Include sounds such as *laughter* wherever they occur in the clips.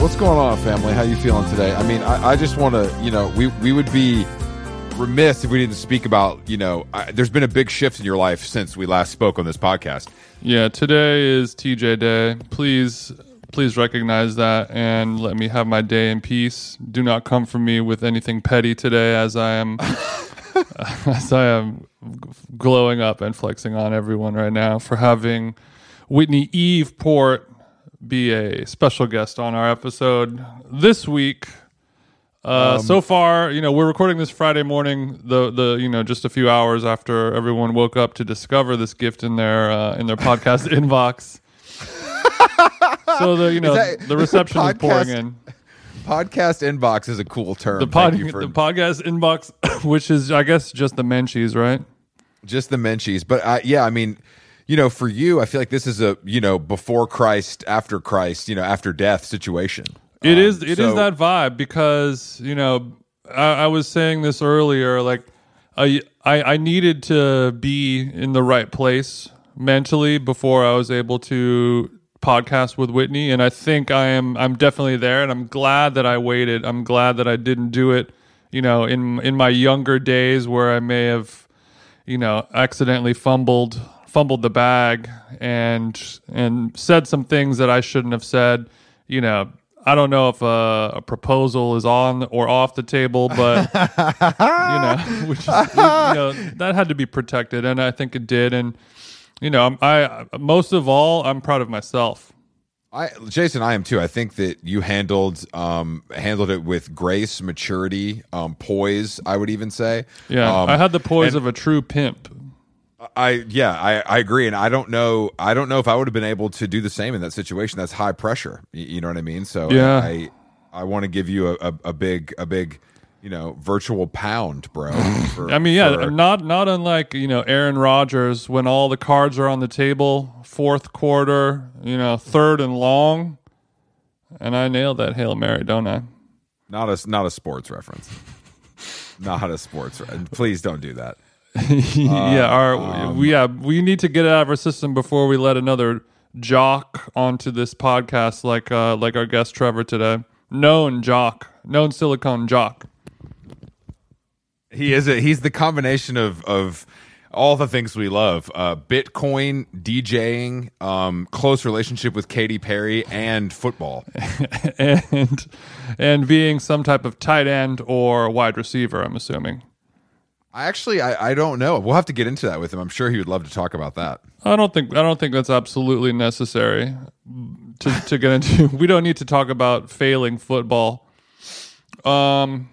what's going on, family? How you feeling today? I mean, I, I just want to, you know, we we would be remiss if we didn't speak about, you know, I, there's been a big shift in your life since we last spoke on this podcast. Yeah, today is TJ Day. Please, please recognize that and let me have my day in peace. Do not come for me with anything petty today, as I am, *laughs* as I am glowing up and flexing on everyone right now for having Whitney Eve Port be a special guest on our episode this week. Uh, so far, you know, we're recording this Friday morning. The the you know just a few hours after everyone woke up to discover this gift in their uh, in their podcast *laughs* inbox. so the you know that- the reception is pouring podcast- in. Podcast inbox is a cool term. The pod, for the podcast inbox, *coughs* which is I guess just the Menchies, right? just the menchies. But uh, yeah, I mean, you know, for you, I feel like this is a you know before Christ, after Christ, you know, after death situation. It Um, is. It is so- that vibe because you know I, I was saying this earlier. Like I, I I needed to be in the right place mentally before I was able to podcast with Whitney, and I think I am. I'm definitely there, and I'm glad that I waited. I'm glad that I didn't do it. You know, in in my younger days where I may have, you know, accidentally fumbled fumbled the bag and and said some things that I shouldn't have said. You know, I don't know if a, a proposal is on or off the table, but you know, *laughs* which is, you know, that had to be protected, and I think it did. And you know, I'm- I most of all, I'm proud of myself. I, Jason, I am too. I think that you handled um, handled it with grace, maturity, um, poise. I would even say. Yeah, Um, I had the poise and- of a true pimp. I yeah, I, I agree, and I don't know. I don't know if I would have been able to do the same in that situation. That's high pressure. You, know what I mean? So Yeah. I I want to give you a, a, a big a big you know virtual pound, bro. *laughs* for- I mean, yeah, for- not not unlike you know Aaron Rodgers when all the cards are on the table, fourth quarter, you know, third and long, and I nailed that hail mary, don't I? not a not a sports reference. *laughs* not a sports. Re- please don't do that. *laughs* yeah, our um, we yeah we need to get it out of our system before we let another jock onto this podcast like uh like our guest Trevor today. Known jock, known silicone jock. He is a he's the combination of of all the things we love: uh, Bitcoin, DJing, um, close relationship with Katy Perry, and football. *laughs* and and being some type of tight end or wide receiver, I'm assuming. I actually I, I don't know. We'll have to get into that with him. I'm sure he would love to talk about that. I don't think I don't think that's absolutely necessary to to get into. *laughs* We don't need to talk about failing football. Um,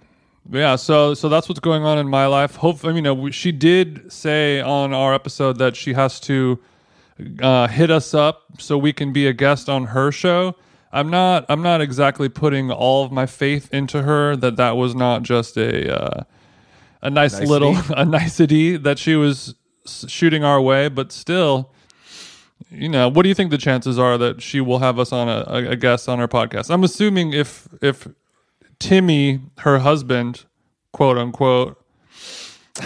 yeah. So so that's what's going on in my life. Hope I mean, you know, she did say on our episode that she has to uh, hit us up so we can be a guest on her show. I'm not I'm not exactly putting all of my faith into her. That that was not just a. Uh, a nice Nicety? little *laughs* a nicety that she was shooting our way, but still, you know, what do you think the chances are that she will have us on a, a, guest on her podcast? I'm assuming if if Timmy, her husband, quote unquote,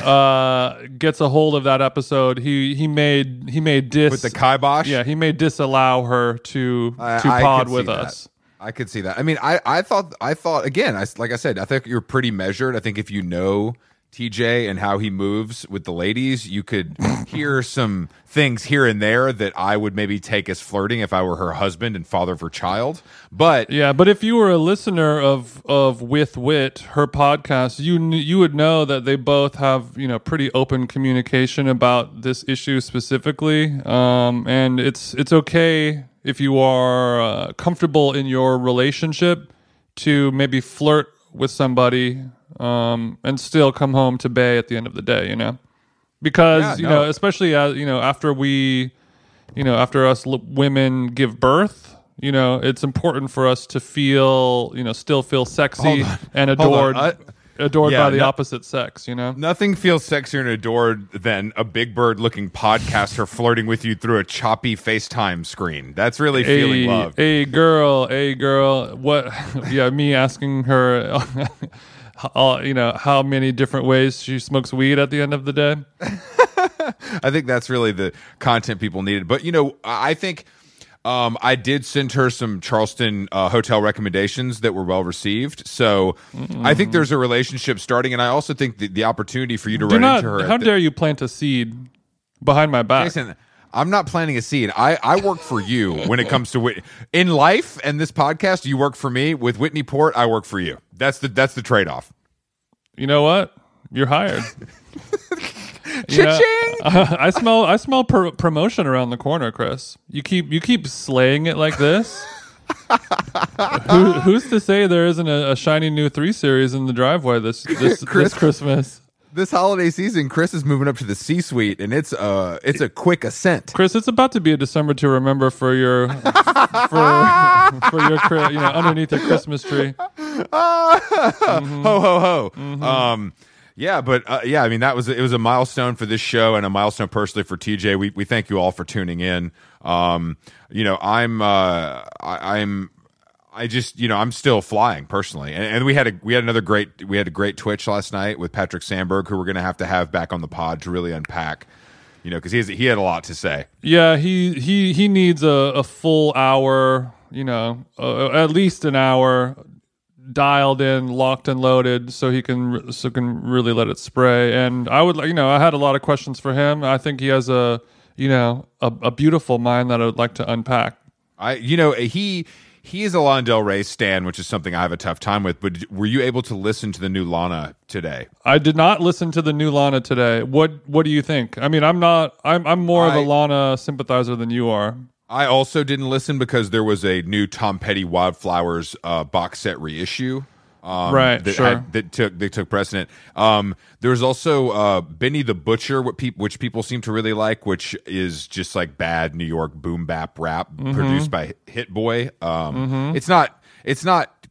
uh, gets a hold of that episode, he he made he made dis With the kibosh, yeah he may disallow her to I- to I pod with that. us. I could see that. I mean, I, I thought I thought again. I like I said, I think you're pretty measured. I think if you know TJ and how he moves with the ladies, you could hear some things here and there that I would maybe take as flirting if I were her husband and father of her child. But Yeah, but if you were a listener of of With Whit, her podcast, you you would know that they both have you know pretty open communication about this issue specifically, um, and it's it's okay if you are uh, comfortable in your relationship to maybe flirt with somebody um, and still come home to bay at the end of the day, you know, because Yeah, you no. know especially as you know after we you know, after us l- women give birth, you know, it's important for us to feel, you know, still feel sexy and adored, I- adored Yeah, by the no- opposite sex. You know, nothing feels sexier and adored than a big bird looking podcaster flirting with you through a choppy FaceTime screen. That's really feeling love. a girl, a girl. What? *laughs* yeah, me asking her, *laughs* uh, you know, how many different ways she smokes weed at the end of the day. *laughs* I think that's really the content people needed. But you know, I think Um, I did send her some Charleston uh, hotel recommendations that were well received. So I think there's a relationship starting, and I also think the, the opportunity for you to Do run not. into her. How the- dare you plant a seed behind my back? Jason, I'm not planting a seed. I, I work for you when it comes to Whit- in life and this podcast. You work for me with Whitney Port. I work for you. That's the that's the trade off. You know what? You're hired. *laughs* You know, *laughs* I smell. I smell pr- promotion around the corner, Chris. You keep. You keep slaying it like this. Who, who's to say there isn't a, a shiny new three series in the driveway this this, Chris- this Christmas? This holiday season, Chris is moving up to the C suite, and it's uh it's a quick ascent. Chris, it's about to be a December to remember for your *laughs* for for your you know underneath the Christmas tree. *laughs* Ho ho ho. Um, yeah, but uh, yeah, I mean that was it was a milestone for this show and a milestone personally for TJ. We we thank you all for tuning in. Um, you know, I'm uh, I, I'm. I just, you know, I'm still flying personally, and, and we had a we had another great we had a great Twitch last night with Patrick Sandberg, who we're going to have to have back on the pod to really unpack, you know, because he has, he had a lot to say. Yeah, he he he needs a, a full hour, you know, uh, at least an hour dialed in, locked and loaded, so he can so can really let it spray. And I would, you know, I had a lot of questions for him. I think he has a, you know, a, a beautiful mind that I would like to unpack. I, you know, he he is a Lana Del Rey stan, which is something I have a tough time with. But were you able to listen to the new Lana today? I did not listen to the new Lana today. What what do you think? I mean, I'm not. I'm I'm more of a Lana sympathizer than you are. I also didn't listen because there was a new Tom Petty Wildflowers uh, box set reissue. Um, Right, that sure. had- that took they took precedent. Um, there was also uh, Benny the Butcher, what peop- which people seem to really like, which is just like bad New York boom bap rap Mm-hmm. produced by Hit Boy. Um, It's not it's not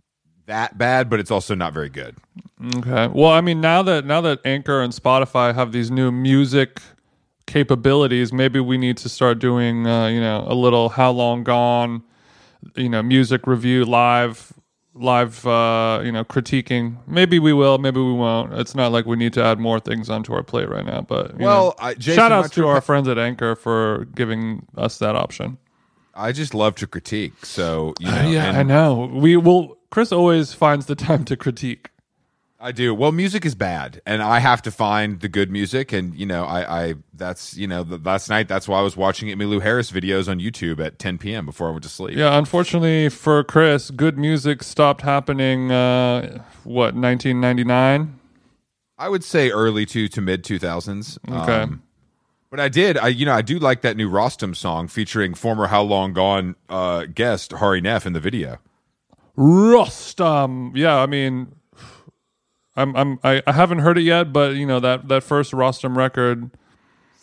that bad, but it's also not very good. Okay. Well, I mean, now that now that Anchor and Spotify have these new music capabilities, maybe we need to start doing, uh, you know, a little "How Long Gone," you know, music review live, live, uh, you know, critiquing. Maybe we will, maybe we won't. It's not like we need to add more things onto our plate right now. But you Well, know, I- Jason, shout outs not to our friends at Anchor for giving us that option. I just love to critique. So you know, Uh, yeah, and I know. We will. Chris always finds the time to critique. I do. Well, music is bad, and I have to find the good music. And you know, I, I that's you know, the, last night that's why I was watching Emmylou Harris videos on YouTube at 10 p.m. before I went to sleep. Yeah, unfortunately for Chris, good music stopped happening. Uh, what 1999? I would say early to to mid 2000s. Okay. Um, but I did. I you know I do like that new Rostam song featuring former How Long Gone uh, guest Hari Nef in the video. Rostam. Yeah, I mean, I'm I'm I, I haven't heard it yet, but you know that that first Rostam record.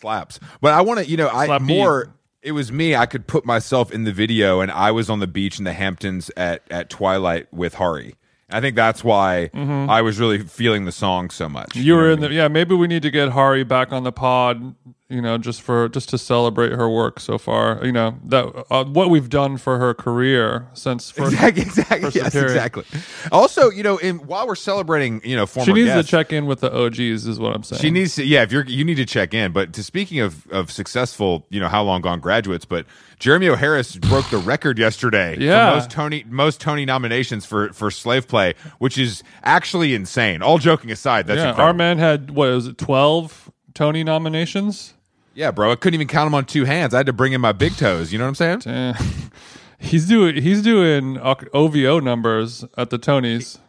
slaps. But I want to, you know, I Slap more. It was me. I could put myself in the video, and I was on the beach in the Hamptons at at twilight with Hari. I think that's why I was really feeling the song so much. Mm-hmm. You were in I the yeah. Maybe we need to get Hari back on the pod. You know, just for just to celebrate her work so far. You know that uh, what we've done for her career since first. Exactly, exactly. first Yes, exactly. Also, you know, in, while we're celebrating, you know, former She needs guests, to check in with the OGs, is what I'm saying. She needs to, yeah. If you're, you need to check in. But to speaking of of successful, you know, how long gone graduates, but Jeremy O. Harris broke the record yesterday. Yeah. for most Tony most Tony nominations for for Slave Play, which is actually insane. All joking aside, that's yeah, incredible. our man had what was it, 12 Tony nominations? Yeah, bro. I couldn't even count them on two hands. I had to bring in my big toes. You know what I'm saying? *laughs* He's doing he's doing OVO numbers at the Tonys.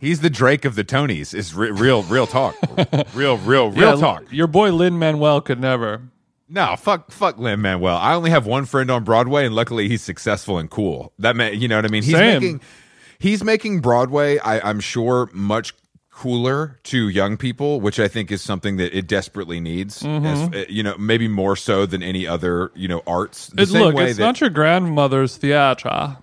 He's the Drake of the Tonys. Is re- real, real talk. *laughs* real, real, real Yeah, talk. Your boy Lin Manuel could never. No, fuck, fuck Lin Manuel. I only have one friend on Broadway, and luckily he's successful and cool. That man, you know what I mean. He's Same. making, he's making Broadway. I, I'm sure much cooler to young people, which I think is something that it desperately needs. Mm-hmm. As- uh, you know, maybe more so than any other, you know, arts. The It, look, it's that- not your grandmother's theatre.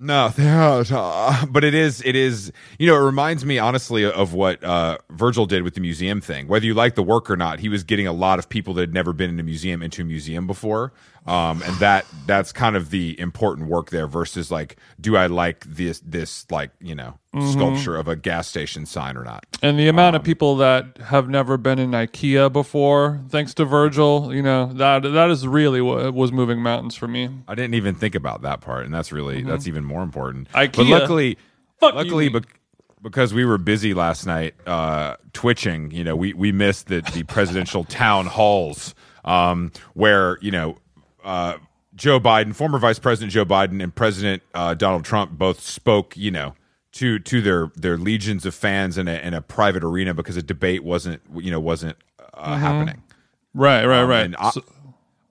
no, *laughs* theater. but it is. It is. You know, it reminds me honestly of what uh, Virgil did with the museum thing. Whether you like the work or not, he was getting a lot of people that had never been in a museum into a museum before, um, and that that's kind of the important work there. Versus like, do I like this? This like you know sculpture of a gas station sign or not. And the amount Um, of people that have never been in IKEA before, thanks to Virgil, you know that that is really what was moving mountains for me. I didn't even think about that part, and that's really that's even more important. IKEA. But luckily, Fuck luckily, you. bec- because we were busy last night, uh, twitching. You know, we we missed the the presidential town halls, um, where you know. Uh, Joe Biden, former Vice President Joe Biden, and President uh, Donald Trump both spoke, you know, to to their their legions of fans in a in a private arena because a debate wasn't, you know, wasn't uh, happening. Right, right, right. and I- So-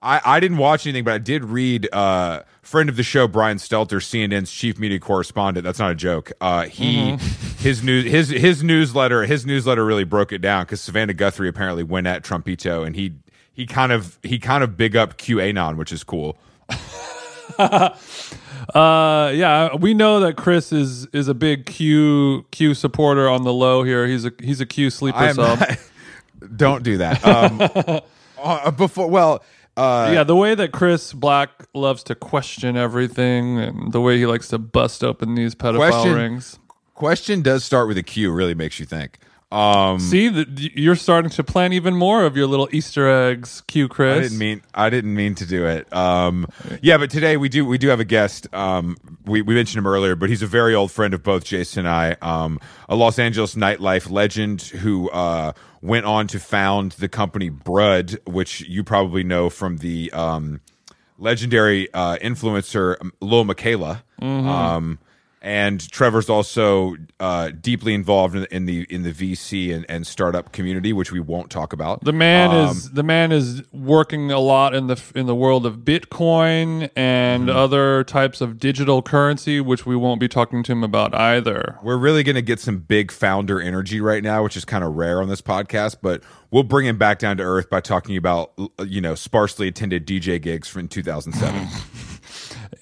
I, I didn't watch anything, but I did read uh friend of the show Brian Stelter, CNN's chief media correspondent. That's not a joke. Uh, he his news his his newsletter his newsletter really broke it down because Savannah Guthrie apparently went at Trumpito, and he he kind of he kind of big up QAnon, which is cool. *laughs* Uh, yeah, we know that Chris is is a big Q Q supporter on the low here. He's a he's a Q sleeper sub. *laughs* not- don't do that. Um, *laughs* uh, before well. Uh, yeah, the way that Chris Black loves to question everything, and the way he likes to bust open these pedophile Question- rings. Question does start with a Q. Really makes you think. Um, See, the, you're starting to plan even more of your little Easter eggs, Q Chris. I didn't mean I didn't mean to do it. Um, yeah, but today we do we do have a guest. Um, we we mentioned him earlier, but he's a very old friend of both Jason and I. Um, a Los Angeles nightlife legend who uh, went on to found the company Brud, which you probably know from the um, legendary uh, influencer um, Lil Miquela. Um, and Trevor's also uh, deeply involved in, in the in the VC and, and startup community, which we won't talk about. The man Um, is the man is working a lot in the in the world of Bitcoin and Mm-hmm. other types of digital currency, which we won't be talking to him about either. We're really going to get some big founder energy right now, which is kind of rare on this podcast, but we'll bring him back down to earth by talking about, you know, sparsely attended DJ gigs from 2007. *laughs*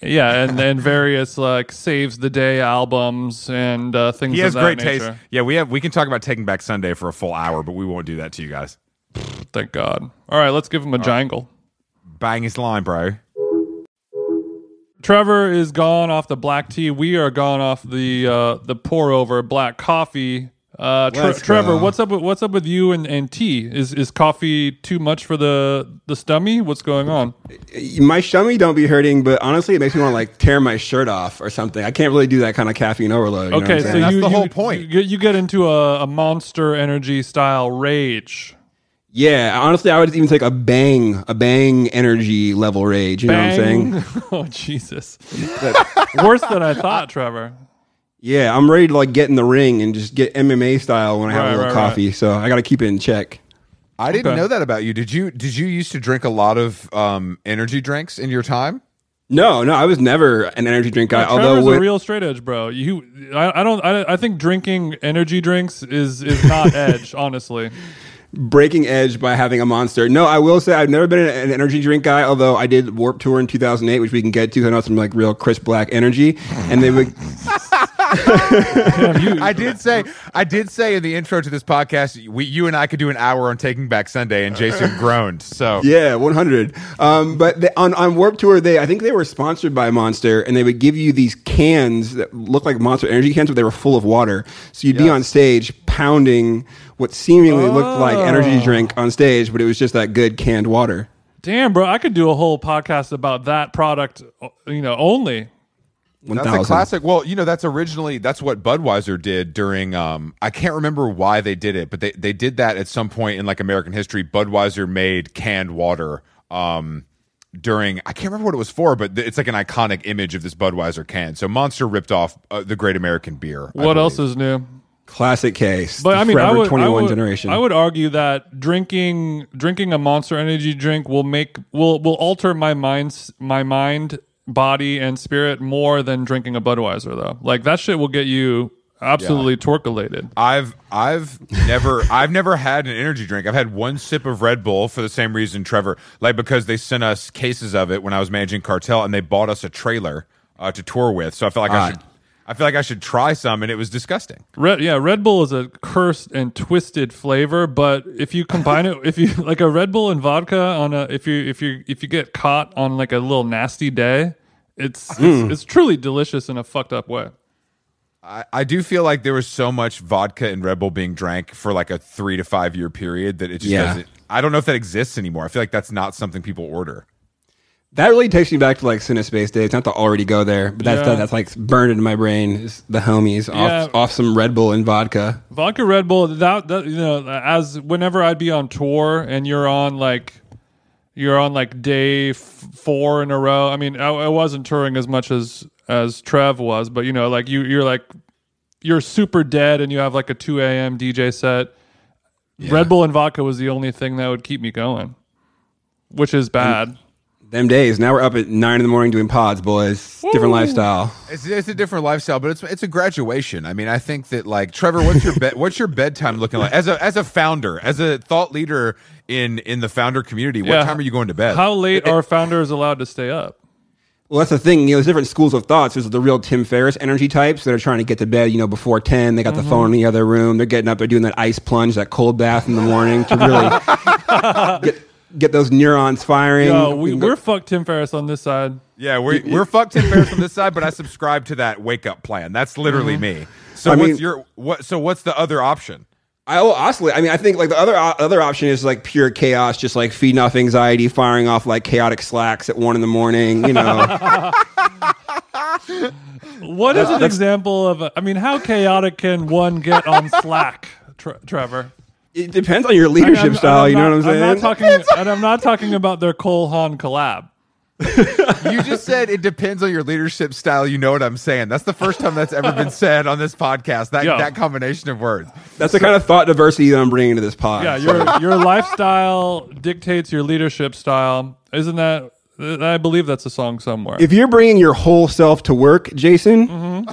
Yeah, and and various like saves the day albums and uh, things. he has great nature. taste. Yeah, we have we can talk about Taking Back Sunday for a full hour, but we won't do that to you guys. Thank God. All right, let's give him a jangle. Bang his line, bro. Trevor is gone off the black tea. We are gone off the uh, the pour over black coffee. Uh, Tre- Trevor, go. what's up? With, what's up with you and, and tea? Is is coffee too much for the the stummy? What's going on? My stomach don't be hurting, but honestly, it makes me want to like tear my shirt off or something. I can't really do that kind of caffeine overload. You Okay, I'm so saying? That's you, the you- whole point. You, get- you get into a, a monster energy style rage. yeah, honestly, I would even take a bang, a bang energy level rage. You know what I'm saying? *laughs* Oh Jesus! *laughs* Worse than I thought, Trevor. Yeah, I'm ready to like get in the ring and just get MMA style when I have Right, a little right, coffee. So I got to keep it in check. I didn't Okay. know that about you. Did you did you used to drink a lot of um, energy drinks in your time? No, no, I was never an energy drink guy. Trevor's although a real straight edge, bro. You, I, I don't, I, I think drinking energy drinks is is not *laughs* edge, honestly. breaking edge by having a monster. No, I will say I've never been an an energy drink guy. Although I did Warp Tour in 2008, which we can get to. I know some like real Chris Black energy, and they would. *laughs* Damn, you, I did say I did say in the intro to this podcast, we you and I could do an hour on Taking Back Sunday, and Jason *laughs* groaned. So Yeah, 100. Um, but they, on on Warp Tour, they I think they were sponsored by Monster, and they would give you these cans that looked like Monster Energy cans, but they were full of water. So you'd be on stage pounding what seemingly looked like Oh. energy drink on stage, but it was just that good canned water. damn, bro, I could do a whole podcast about that product, you know, only. That's 1000. a classic. Well, you know, that's originally that's what Budweiser did during. Um, I can't remember why they did it, but they they did that at some point in like American history. Budweiser made canned water. Um, during I can't remember what it was for, but th- it's like an iconic image of this Budweiser can. So Monster ripped off uh, the Great American Beer. What else is new? Classic case. But The I mean, I would, 21 I would, generation. I would argue that drinking drinking a Monster Energy drink will make will will alter my mind's my mind, body, and spirit more than drinking a Budweiser though. Like that shit will get you absolutely torculated. I've I've never *laughs* I've never had an energy drink. I've had one sip of Red Bull for the same reason, Trevor. Like because they sent us cases of it when I was managing Cartel, and they bought us a trailer uh, to tour with. So I felt like I Ah. should I feel like I should try some, and it was disgusting. Red, yeah, Red Bull is a cursed and twisted flavor, but if you combine it, if you *laughs* like a Red Bull and vodka on a, if you if you if you get caught on like a little nasty day, it's Hmm. it's, it's truly delicious in a fucked up way. I, I do feel like there was so much vodka and Red Bull being drank for like a three to five year period that it just Yeah. doesn't. I don't know if that exists anymore. I feel like that's not something people order. That really takes me back to like Cinespace days. Not to already go there, but that's Yeah. that's like burned into my brain. Is the homies Yeah. off off some Red Bull and vodka. Vodka Red Bull. That, that you know, as whenever I'd be on tour and you're on like you're on like day f- four in a row. I mean, I, I wasn't touring as much as as Trev was, but you know, like you you're like you're super dead and you have like a two a.m. DJ set. Red Bull and vodka was the only thing that would keep me going, which is bad. Them days. Now we're up at nine in the morning doing pods, boys. Different lifestyle. It's, it's a different lifestyle, but it's it's a graduation. I mean, I think that like Trevor, what's your bed? *laughs* What's your bedtime looking like as a as a founder, as a thought leader in in the founder community? What Yeah. time are you going to bed? How late are founders allowed to stay up? Well, that's the thing. You know, there's different schools of thoughts. There's the real Tim Ferriss energy types that are trying to get to bed, you know, before 10. They got Mm-hmm. the phone in the other room. They're getting up. They're doing that ice plunge, that cold bath in the morning to really *laughs* get, get those neurons firing. Yo, we, You can go- we're fucked Tim Ferriss on this side. yeah, we're we're fucked Tim Ferriss on this side, but I subscribe to that wake up plan. That's literally mm-hmm. me. So I what's mean- your what? So what's the other option? I will oscillate. I mean, I think like the other uh, other option is like pure chaos, just like feeding off anxiety, firing off like chaotic slacks at one in the morning. You know, *laughs* What is an example of? A, I mean, how chaotic can one get on Slack, Tre- Trevor? It depends on your leadership I'm- style. I'm you know not- what I'm saying? I'm not talking, and I'm not talking about their Cole Haan collab. You just said it depends on your leadership style. You know what I'm saying? That's the first time that's ever been said on this podcast. That Yo. that combination of words. That's the kind of thought diversity that I'm bringing to this pod. Yeah, your your lifestyle dictates your leadership style. Isn't that? I believe that's a song somewhere. if you're bringing your whole self to work, Jason, Mm-hmm.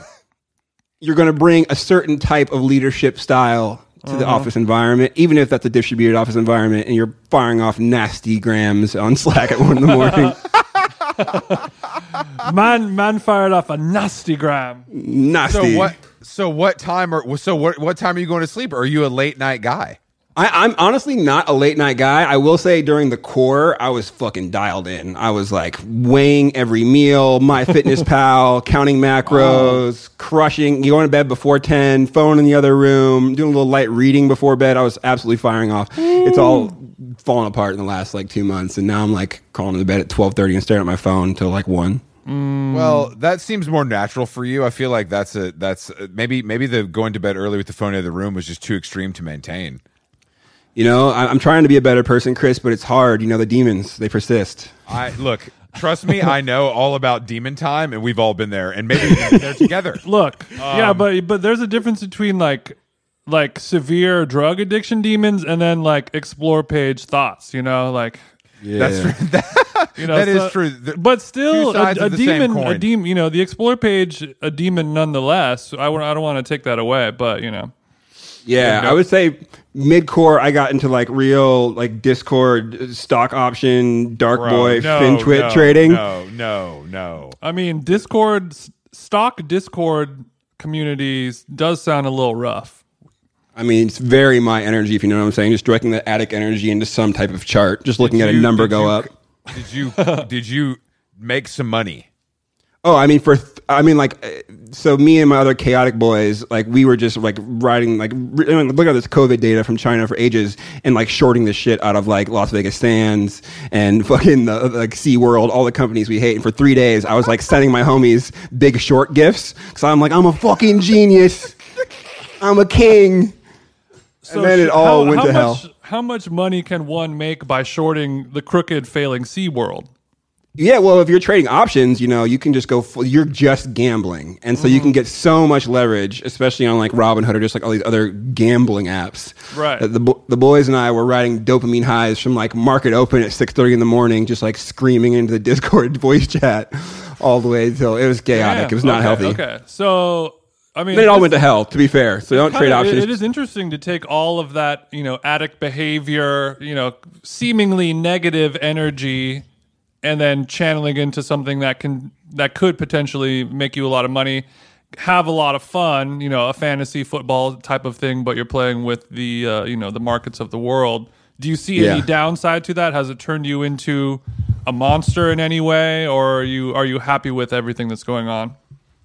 you're going to bring a certain type of leadership style to Mm-hmm. the office environment, even if that's a distributed office environment, and you're firing off nasty grams on *laughs* Slack at one in the morning. *laughs* man, man fired off a nasty gram. nasty. So what? So what time or so what? What time are you going to sleep? Are you a late night guy? I, I'm honestly not a late night guy. I will say during the core, I was fucking dialed in. I was like weighing every meal, my fitness *laughs* pal, counting macros, crushing, going to bed before 10, phone in the other room, doing a little light reading before bed. I was absolutely firing off. It's all fallen apart in the last like two months. And now I'm like calling to bed at 1230 and staring at my phone until like one. Well, that seems more natural for you. I feel like that's a that's uh, maybe maybe the going to bed early with the phone in the room was just too extreme to maintain. You know, I, I'm trying to be a better person, Chris, but it's hard. You know, the demons, they persist. I look, trust me, I know all about demon time, and we've all been there, and maybe they're together. *laughs* Look, yeah, um, but but there's a difference between like like severe drug addiction demons and then like explore page thoughts. You know, like That's true. That, *laughs* you know that is so- true. The- but still, a, a of the same demon, a demon. You know, the explore page, a demon nonetheless. I I don't want to take that away, but you know, Yeah, I would say mid core. I got into like real like Discord uh, stock option dark Bro, boy no, FinTwit no, trading. No, no, no. I mean, Discord stock Discord communities does sound a little rough. I mean, it's very my energy, if you know what I'm saying. Just directing that attic energy into some type of chart, just looking at a You- number did go you- up. Did you did you make some money? Oh, I mean, for th- I mean, like, uh, so me and my other chaotic boys, like, we were just like riding, like, re- I mean, look at this COVID data from China for ages, and like shorting the shit out of like Las Vegas Sands and *laughs* fucking the, like Sea World, all the companies we hate. And for three days, I was like sending my homies big short gifts because I'm like, I'm a fucking genius, I'm a king. So then it all went to much, hell. How much money can one make by shorting the crooked, failing SeaWorld? Yeah, well, if you're trading options, you know, you can just go. Full, you're just gambling, and so you can mm-hmm. get so much leverage, especially on like Robinhood or just like all these other gambling apps. Right. The the boys and I were riding dopamine highs from like market open at six thirty in the morning, just like screaming into the Discord *laughs* voice chat all the way until it was chaotic. Damn. It was not okay, healthy. Okay, so I mean, it all went to hell. To be fair, so don't trade of- options. it is interesting to take all of that, you know, addict behavior, you know, seemingly negative energy, and then channeling into something that can that could potentially make you a lot of money, have a lot of fun, you know, a fantasy football type of thing, but you're playing with the uh, you know the markets of the world. Do you see any downside to that? Has it turned you into a monster in any way, or are you are you happy with everything that's going on?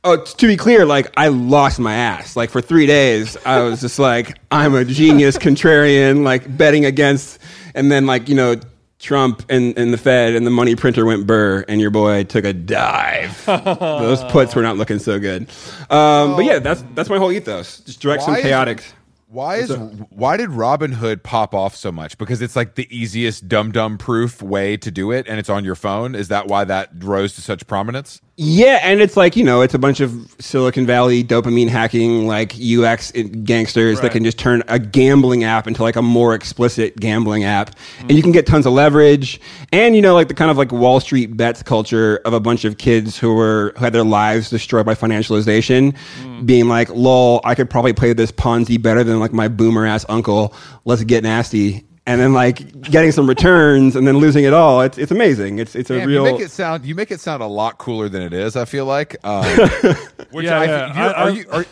Oh, to be clear, like I lost my ass. Like for three days, I was just like, I'm a genius contrarian, like betting against, and then like you know Trump and, and the Fed and the money printer went burr, and your boy took a dive. *laughs* Those puts were not looking so good. Um, but yeah, that's that's my whole ethos. Just direct some Why is- chaotic. Why is why did Robinhood pop off so much? Because it's like the easiest dum dum proof way to do it, and it's on your phone. Is that why that rose to such prominence? Yeah, and it's like you know, it's a bunch of Silicon Valley dopamine hacking like UX gangsters that can just turn a gambling app into like a more explicit gambling app, and mm. you can get tons of leverage. And you know, like the kind of like Wall Street bets culture of a bunch of kids who were who had their lives destroyed by financialization, mm. being like, "Lol, I could probably play this Ponzi better than like my boomer ass uncle. Let's get nasty." And then like getting some returns and then losing it all. It's it's amazing. It's it's a Damn, real. you make it sound you make it sound a lot cooler than it is. I feel like. Um, *laughs* which Yeah, I, yeah. you're- I- are you are,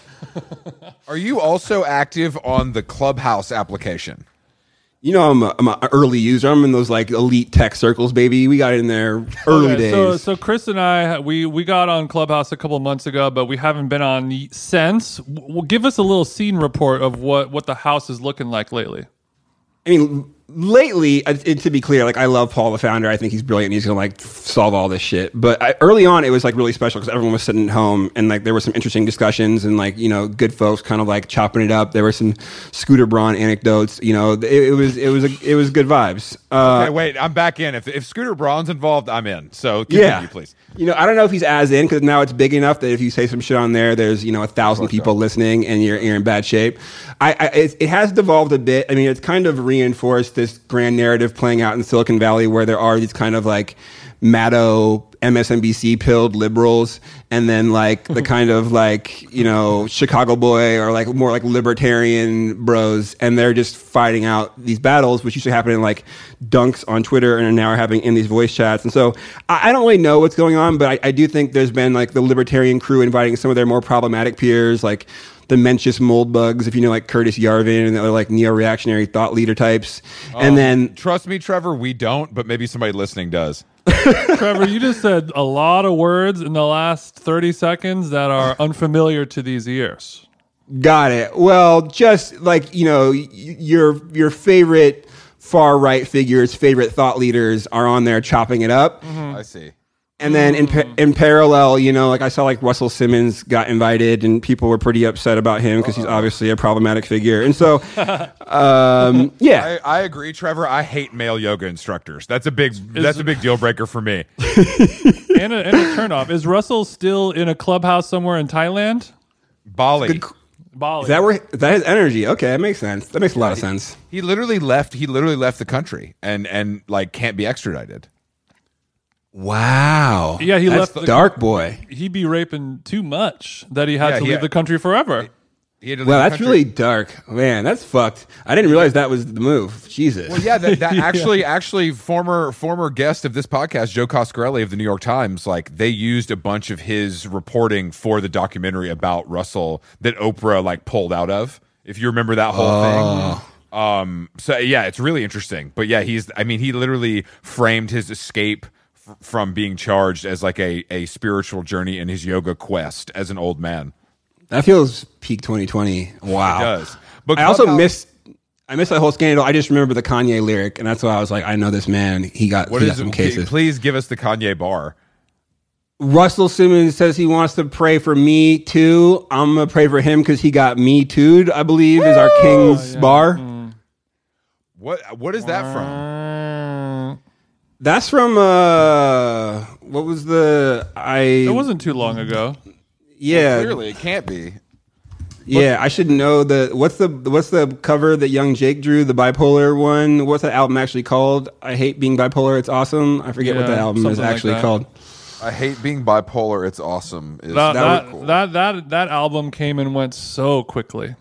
*laughs* are you also active on the Clubhouse application? You know, I'm a, I'm an early user. I'm in those like elite tech circles, baby. We got in there early Okay, days. So, so Chris and I, we we got on Clubhouse a couple months ago, but we haven't been on since. W- Well, give us a little scene report of what what the house is looking like lately. I mean, lately, it, to be clear, like I love Paul, the founder. I think he's brilliant. and He's gonna like solve all this shit. But I, early on, it was like really special because everyone was sitting at home and like there were some interesting discussions and like you know good folks kind of like chopping it up. There were some Scooter Braun anecdotes. You know, it, it was it was a, it was good vibes. Uh, Okay, wait, I'm back in. If if Scooter Braun's involved, I'm in. So continue, yeah, please. You know, I don't know if he's as in because now it's big enough that if you say some shit on there, there's you know a thousand people listening and you're you're in bad shape. I, I it, it has devolved a bit. I mean, it's kind of reinforced this grand narrative playing out in Silicon Valley where there are these kind of like Maddow MSNBC pilled liberals and then like the mm-hmm. kind of like you know Chicago boy or like more like libertarian bros and they're just fighting out these battles which used to happen in like dunks on Twitter and are now are having in these voice chats. And so I, I don't really know what's going on but I, I do think there's been like the libertarian crew inviting some of their more problematic peers like the Mencius Moldbugs, if you know, like Curtis Yarvin and the other like neo-reactionary thought leader types, oh, and then Trust me, Trevor, we don't, but maybe somebody listening does. Trevor, you just said a lot of words in the last thirty seconds that are unfamiliar to these ears. Got it. Well, just like you know, your your favorite far right figures, favorite thought leaders are on there chopping it up, mm-hmm. I see. And then in pa- in parallel, you know, like I saw like Russell Simmons got invited, and people were pretty upset about him because he's obviously a problematic figure, and so, um, *laughs* yeah, I, I agree, Trevor. I hate male yoga instructors. That's a big that's a big deal breaker for me. *laughs* And a, and a turnoff. Is Russell still in a clubhouse somewhere in Thailand? Bali. Bali. is that where is that his energy? Okay, that makes sense. That makes a lot of sense. He literally left. He literally left the country and and like can't be extradited. Wow. Yeah, he That's left the- Dark boy. He'd be raping too much that he had Yeah, to he- leave the country forever. He had Well, that's country. really dark, man. That's fucked. I didn't realize that was the move. Jesus. Well, yeah, that, that *laughs* actually, actually, former former guest of this podcast, Joe Coscarelli of the New York Times, like they used a bunch of his reporting for the documentary about Russell that Oprah like pulled out of. If you remember that whole thing. Um. So yeah, it's really interesting. But yeah, he's. I mean, he literally framed his escape f- from being charged as like a a spiritual journey in his yoga quest as an old man. That feels peak 2020. Wow. It does. But I also Clubhouse- missed. I missed that whole scandal. I just remember the Kanye lyric, and that's why I was like, I know this man. He got, What he is got some it? cases. Please give us the Kanye bar. Russell Simmons says he wants to pray for me too. I'm gonna pray for him because he got me too'd. I believe is our king's bar. Mm. What What is that from? That's from uh, what was the I? it wasn't too long ago. yeah, Clearly, it can't be. yeah. I should know the what's the what's the cover that Young Jake drew the bipolar one. What's that album actually called? I hate being bipolar. It's awesome. I forget what Yeah, the album is something like actually that. called. I hate being bipolar. It's awesome. Is That that that, cool. that that that album came and went so quickly.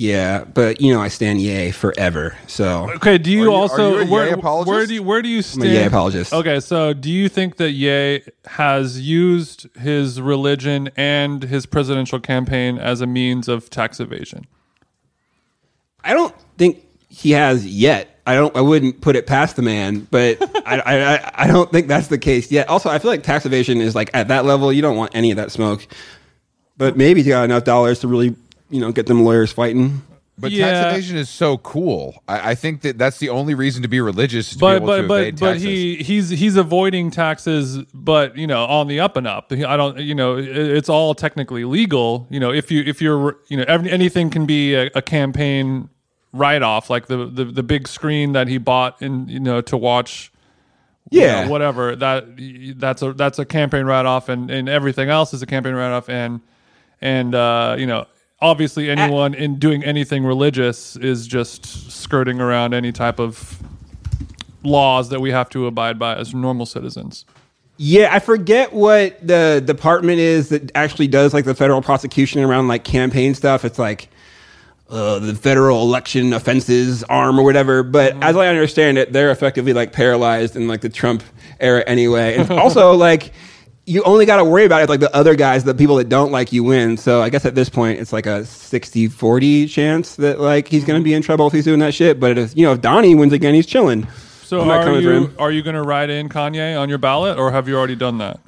Yeah, but you know I stand Yay forever. So Okay, do you, Are you- are also you a where, Ye apologist? where do you where do you I'm stand? a Yay apologist. Okay, so do you think that Yay has used his religion and his presidential campaign as a means of tax evasion? I don't think he has yet. I don't. I wouldn't put it past the man, but I, I, I- I don't think that's the case yet. Also, I feel like tax evasion is like at that level. You don't want any of that smoke. But maybe he's got enough dollars to really, you know, get them lawyers fighting. But Yeah. tax evasion is so cool. I, I think that that's the only reason to be religious. is To be but able but to but evade but taxes. he he's he's avoiding taxes but you know on the up and up i don't you know it's all technically legal you know if you if you're you know every, anything can be a, a campaign write-off like the, the the big screen that he bought in you know to watch you Yeah. know, whatever that that's a that's a campaign write-off and and everything else is a campaign write-off and and uh you know obviously anyone in doing anything religious is just skirting around any type of laws that we have to abide by as normal citizens Yeah, I forget what the department is that actually does like the federal prosecution around like campaign stuff. It's like uh, the federal election offenses arm or whatever. But as I understand it, they're effectively like paralyzed in like the Trump era anyway. And also like you only got to worry about it like the other guys, the people that don't like you win. So I guess at this point it's like a 60-40 chance that like he's going to be in trouble if he's doing that shit. But if, you know, if Donnie wins again, he's chilling. so I'm not are coming for you him. are you going to write in kanye on your ballot or have you already done that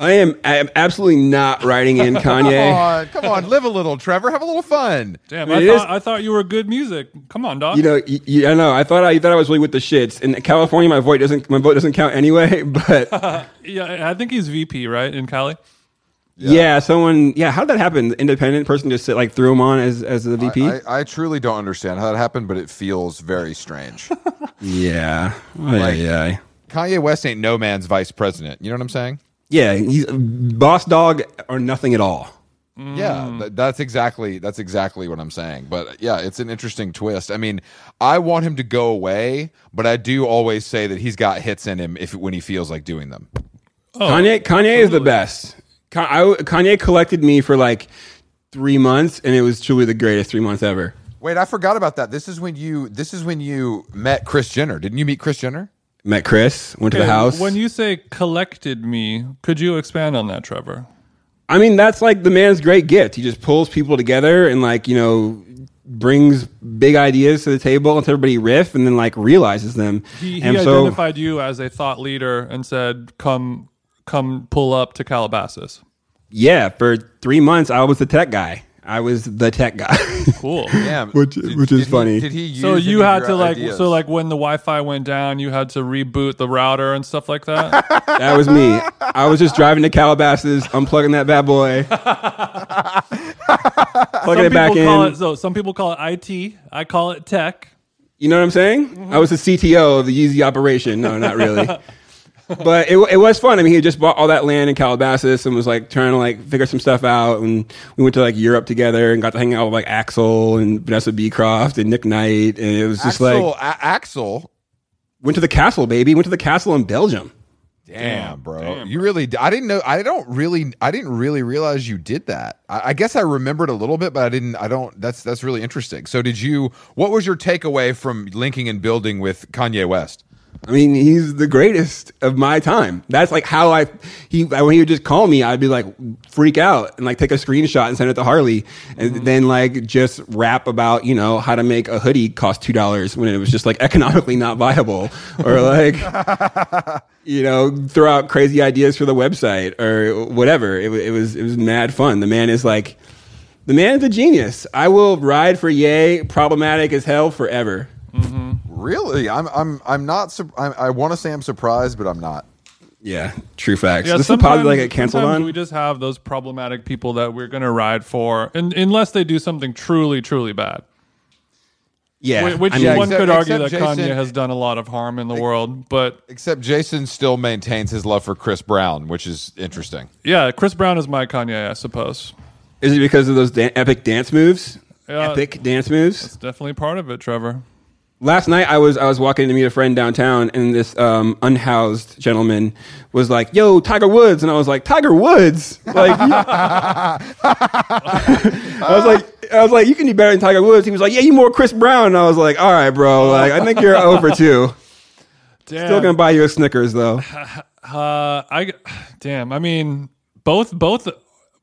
I am, I am absolutely not writing in *laughs* Come Kanye. on, come on, live a little, Trevor. Have a little fun. damn I i, mean, it thought is- i thought you were good music come on dog You know, y- y- I know. I thought I, thought I was really with the shits. In California, my vote doesn't my vote doesn't count anyway. *laughs* But *laughs* yeah i think he's vp right in cali yeah. someone yeah. How did that happen? The independent person just sit, like threw him on as as the VP. I, I truly don't understand how that happened, but it feels very strange. yeah, oh, Like- yeah, yeah. Kanye West ain't no man's vice president. You know what I'm saying? Yeah, he's boss dog or nothing at all. Yeah, mm. that's exactly that's exactly what I'm saying. But yeah, it's an interesting twist. I mean, I want him to go away, but I do always say that he's got hits in him if when he feels like doing them. Oh, Kanye Kanye is the best. I, Kanye collected me for like three months, and it was truly the greatest three months ever. Wait, I forgot about that. This is when you this is when you met Kris Jenner. Didn't you meet Kris Jenner? Met Kris, went to the Okay, house. when you say collected me could you expand on that trevor I mean, that's like the man's great gift. He just pulls people together and like you know brings big ideas to the table, lets everybody riff, and then like realizes them. he, he and so identified you as a thought leader and said come come pull up to calabasas yeah, for three months I was the tech guy. I was the tech guy. *laughs* cool Yeah. *laughs* Which- which is he- funny. did he use so you had to like ideas? so like when the wi-fi went down you had to reboot the router and stuff like that *laughs* that was me. I was just driving to Calabasas, unplugging that bad boy, plugging some it back in. it so some people call it it i call it tech You know what I'm saying? Mm-hmm. I was the CTO of the Yeezy operation. No, not really. But it, it was fun. I mean, he had just bought all that land in Calabasas and was like trying to like figure some stuff out. And we went to like Europe together and got to hang out with like Axel and Vanessa Beecroft and Nick Knight. And it was just Axel, like A- Axel. went to the castle, baby. Went to the castle in Belgium. Damn, bro. you really I didn't know I don't really I didn't really realize you did that. I, I guess I remembered a little bit, but I didn't I don't that's that's really interesting. So did you what was your takeaway from linking and building with Kanye West? I mean, he's the greatest of my time. That's like how I he when he would just call me, I'd be like freak out and like take a screenshot and send it to Harley, and mm-hmm. then like just rap about you know how to make a hoodie cost two dollars when it was just like *laughs* economically not viable, or like *laughs* you know throw out crazy ideas for the website or whatever. It, it was it was mad fun. The man is like the man is a genius. I will ride for Yay problematic as hell forever. Really, I'm I'm I'm not. Sur- I'm, I want to say I'm surprised, but I'm not. Yeah, true facts. Yeah, this is probably like get canceled sometimes on. We just have those problematic people that we're going to ride for, and unless they do something truly, truly bad. Yeah, Which I mean, one except- could argue that Jason- Kanye has done a lot of harm in the world, but Except Jason still maintains his love for Chris Brown, which is interesting. yeah, Chris Brown is my Kanye, I suppose. is it because of those dan- epic dance moves? Yeah. epic dance moves. It's definitely part of it, Trevor. Last night I was I was walking to meet a friend downtown, and this um, unhoused gentleman was like, "Yo, Tiger Woods," and I was like, "Tiger Woods?" Like, I was like, I was like, "You can do better than Tiger Woods." He was like, "Yeah, you more Chris Brown." And I was like, "All right, bro. Like, I think you're over two. Damn. Still gonna buy you a Snickers though." *laughs* Uh, I damn. I mean, both both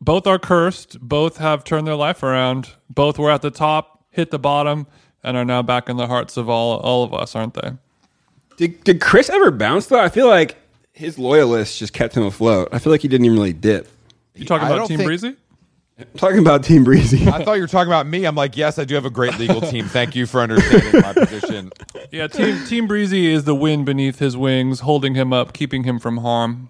both are cursed. Both have turned their life around. Both were at the top, hit the bottom, and are now back in the hearts of all all of us, aren't they? Did, did Chris ever bounce though? I feel like his loyalists just kept him afloat. I feel like he didn't even really dip. You talking I about Team think- Breezy? I'm talking about Team Breezy. I thought you were talking about me. I'm like, yes, I do have a great legal team. Thank you for understanding my position. Yeah, Team Team Breezy is the wind beneath his wings, holding him up, keeping him from harm.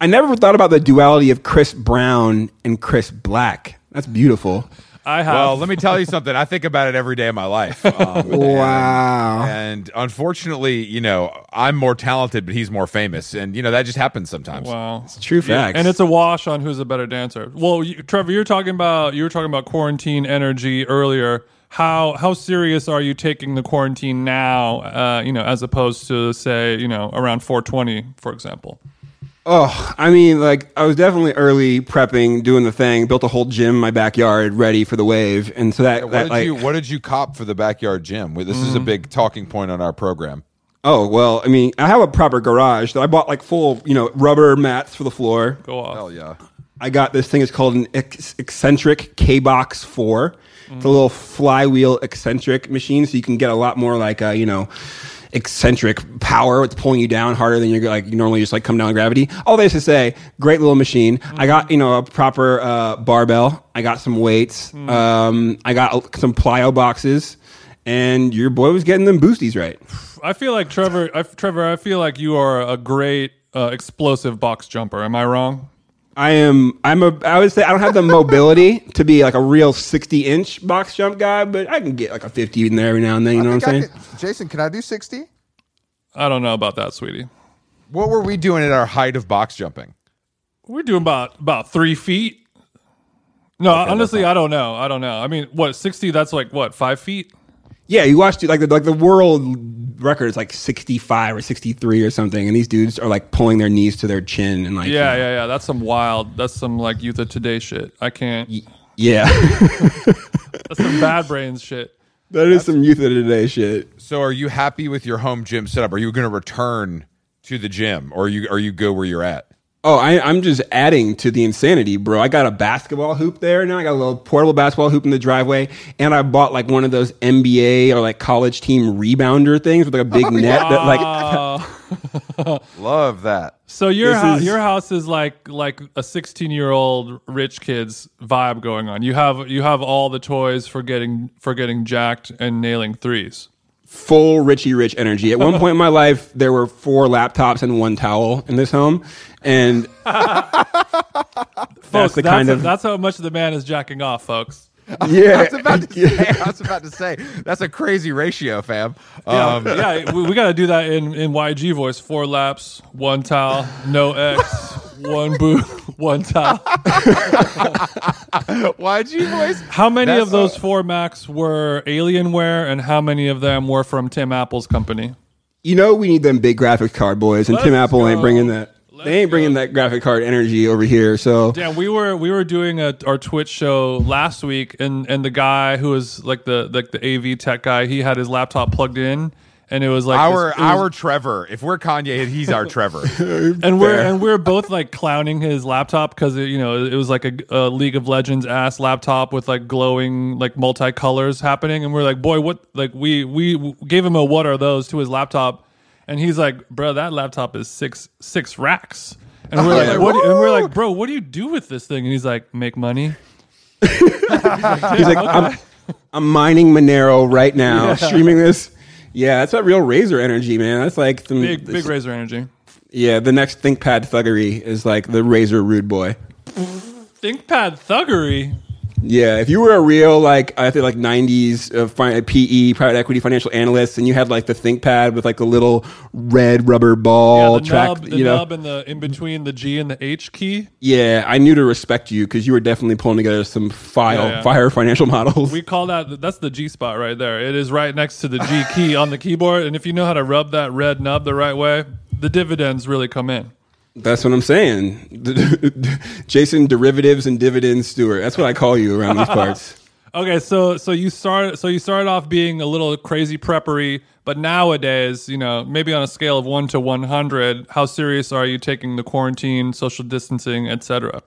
I never thought about the duality of Chris Brown and Chris Black. That's beautiful. I have. Well, let me tell you something. I think about it every day of my life. Um, *laughs* Wow. And unfortunately, you know, I'm more talented, but he's more famous, and you know that just happens sometimes. wow. True facts. And it's a wash on who's a better dancer. Well, you, Trevor, you're talking about you were talking about quarantine energy earlier. How how serious are you taking the quarantine now? Uh, you know, as opposed to say, you know, around 420, for example. Oh, I mean, like I was definitely early prepping, doing the thing, built a whole gym in my backyard ready for the wave, and so that, What that did like, you What did you cop for the backyard gym? This is Mm-hmm. a big talking point on our program. oh well, I mean, I have a proper garage that I bought like full, you know, rubber mats for the floor. Go off. Hell yeah! I got this thing. It's called an ex- eccentric K Box Four. It's a little flywheel eccentric machine, so you can get a lot more like uh, you know eccentric power. It's pulling you down harder than you're like you normally just like come down with gravity. All this to say, great little machine. I got you know a proper uh, barbell. I got some weights. Um, I got some plyo boxes, and your boy was getting them boosties right. I feel like Trevor. I, Trevor, I feel like you are a great uh, explosive box jumper. Am I wrong? I am. I'm a. I would say I don't have the mobility to be like a real 60 inch box jump guy, but I can get like a 50 in there every now and then. You know what I'm saying? Jason, can I do 60? I don't know about that, sweetie. What were we doing at our height of box jumping? We're doing about about three feet. No, honestly, I don't know. I don't know. I mean, what sixty? That's like what five feet? Yeah, you watched like the like the world record is like 65 or 63 or something, and these dudes are like pulling their knees to their chin and like Yeah, yeah, yeah. That's some wild. That's some like youth of today shit. I can't. yeah. *laughs* That's some bad brains shit. that is some youth of today shit. So, are you happy with your home gym setup? Are you going to return to the gym, or are you are you good where you're at? Oh, I, I'm just adding to the insanity, bro. I got a basketball hoop there now. I got a little portable basketball hoop in the driveway, and I bought like one of those NBA or like college team rebounder things with like a big oh, net that like *laughs* Love that. so your This hou- is- your house is like like a sixteen year old rich kid's vibe going on. You have you have all the toys for getting for getting jacked and nailing threes. Full Richie Rich energy. At one point in my life, there were four laptops and one towel in this home, and *laughs* Folks, that's the kind of that's how much of the man is jacking off, folks. Yeah. *laughs* I was about to *laughs* say. I was about to say that's a crazy ratio, fam. Yeah, Um, yeah, we, we got to do that in, in YG voice. Four laps, one towel, no X, *laughs* one boot, one towel. YG voice. How many That's- of those four Macs were Alienware, and how many of them were from Tim Apple's company? You know we need them big graphics card boys, and Tim Let's Apple ain't bringing that. Let's they ain't bringing that graphic card energy over here. So Damn, we were we were doing a, our Twitch show last week, and and the guy who was like the like the AV tech guy, he had his laptop plugged in, and it was like Our this- it was- our Trevor. If we're Kanye, he's our Trevor. *laughs* and we're and we're both like clowning his laptop because you know it was like a, a League of Legends ass laptop with like glowing like multicolors happening, and we're like, boy, what? Like we we gave him a what are those to his laptop, and he's like, bro, that laptop is six six racks, and we're oh, like, what? And we're like, bro, what do you do with this thing? And he's like, make money. *laughs* he's like, I'm, I'm mining Monero right now, streaming this. Yeah, that's that real Razer energy, man. That's like some, Big big Razer energy. Yeah, the next ThinkPad thuggery is like the Razer rude boy. ThinkPad thuggery. Yeah, if you were a real like I think like '90s uh, fi- PE private equity financial analyst, and you had like the ThinkPad with like a little red rubber ball Yeah, the track, nub, the you know, nub, and the in between the G and the H key. yeah, I knew to respect you because you were definitely pulling together some file Yeah, yeah. fire financial models. We call that that's the G spot right there. It is right next to the G key on the keyboard, and if you know how to rub that red nub the right way, the dividends really come in. That's what I'm saying. *laughs* Jason derivatives and dividends Stewart. That's what I call you around these parts. *laughs* Okay, so so you start so you started off being a little crazy preppery, but nowadays, you know, maybe on a scale of one to one hundred, how serious are you taking the quarantine, social distancing, etc.?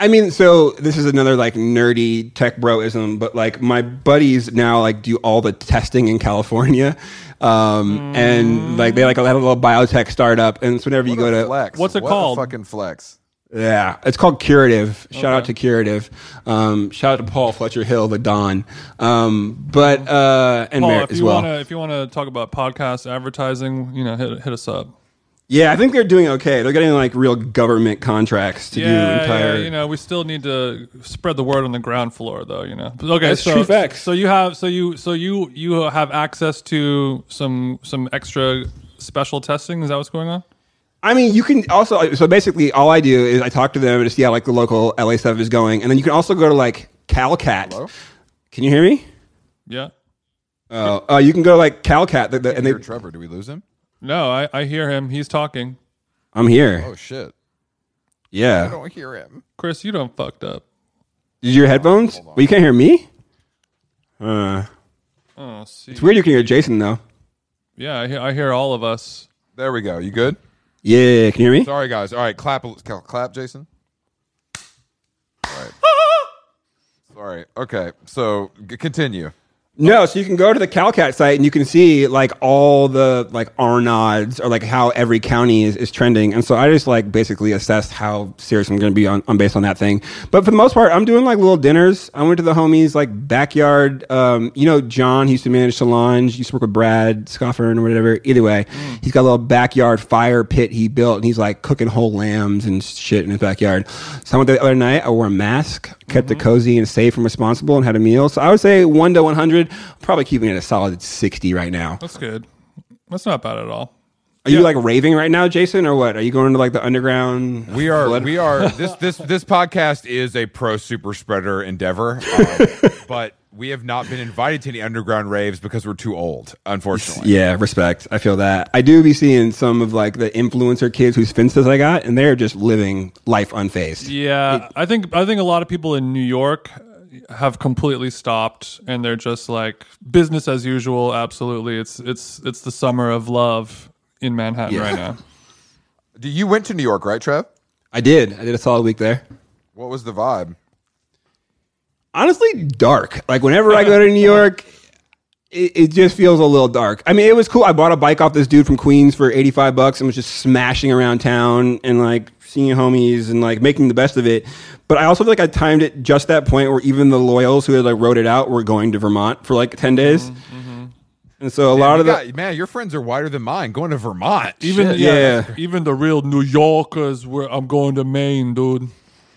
I mean, so this is another like nerdy tech broism, but like my buddies now like do all the testing in California, um, and like they like had a little biotech startup, and it's whenever you go to flex. What's it What a called? fucking flex. yeah, it's called Curative. Shout out to Curative. Um, shout out to Paul Fletcher Hill, the Don, um, but uh, and Paul, Merritt if as you well. wanna if you wanna talk about podcast advertising, you know, hit hit us up. Yeah, I think they're doing okay. They're getting like real government contracts to do Yeah, entire. yeah, you know, we still need to spread the word on the ground floor, though. You know, But okay, That's so true facts. so you have so you so you you have access to some some extra special testing. Is that what's going on? I mean, you can also. So basically, all I do is I talk to them to see how like the local LA stuff is going, and then you can also go to like CalCat. Hello? Can you hear me? Yeah. Uh, uh, you can go to like CalCat, the, the, and they. Trevor, do we lose him? No, I, I hear him. He's talking. I'm here. Oh shit! Yeah. I Yeah. don't hear him. Chris, you don't fucked up. Did your headphones? Well, you can't hear me. Uh, Oh, see. it's weird you can hear Jason though. Yeah, I hear, I hear all of us. There we go. You good? Yeah, can you hear me? Sorry, guys. All right, clap, clap, clap Jason. All right. *laughs* Sorry. Okay, so g- continue. No, so you can go to the CalCat site and you can see like all the like R naughts or like how every county is, is trending. And so I just like basically assessed how serious I'm going to be on, on based on that thing. But for the most part, I'm doing like little dinners. I went to the homies like backyard. Um, you know, John he used to manage Solange, used to work with Brad Scoffern or whatever. Either way, he's got a little backyard fire pit he built and he's like cooking whole lambs and shit in his backyard. So I went there the other night. I wore a mask, kept it cozy and safe and responsible, and had a meal. So I would say one to 100, probably keeping it a solid 60 right now. That's good. That's not bad at all. Are you like raving right now, Jason, or what? Are you going to like the underground? We are blood- we are this this this podcast is a pro super spreader endeavor, um, *laughs* but we have not been invited to any underground raves because we're too old, unfortunately. Yeah, respect. I feel that. I do be seeing some of like the influencer kids whose finstas I got, and they're just living life unfazed. Yeah, I think I think a lot of people in New York have completely stopped, and they're just like business as usual. Absolutely, it's it's it's the summer of love in Manhattan Yeah. right now. Do you went to New York, right, Trev? I did. I did a solid week there. What was the vibe? Honestly dark. Like whenever I go to New York, it, it just feels a little dark. I mean, it was cool. I bought a bike off this dude from Queens for eighty five bucks and was just smashing around town and like seeing homies and like making the best of it. But I also feel like I timed it just that point where even the loyals who had like wrote it out were going to Vermont for like ten days. Mm-hmm, mm-hmm. And so a lot You of the got- man, your friends are wider than mine. Going to Vermont, Even Shit. yeah, Yeah. even the real New Yorkers. Where I'm going to Maine, dude.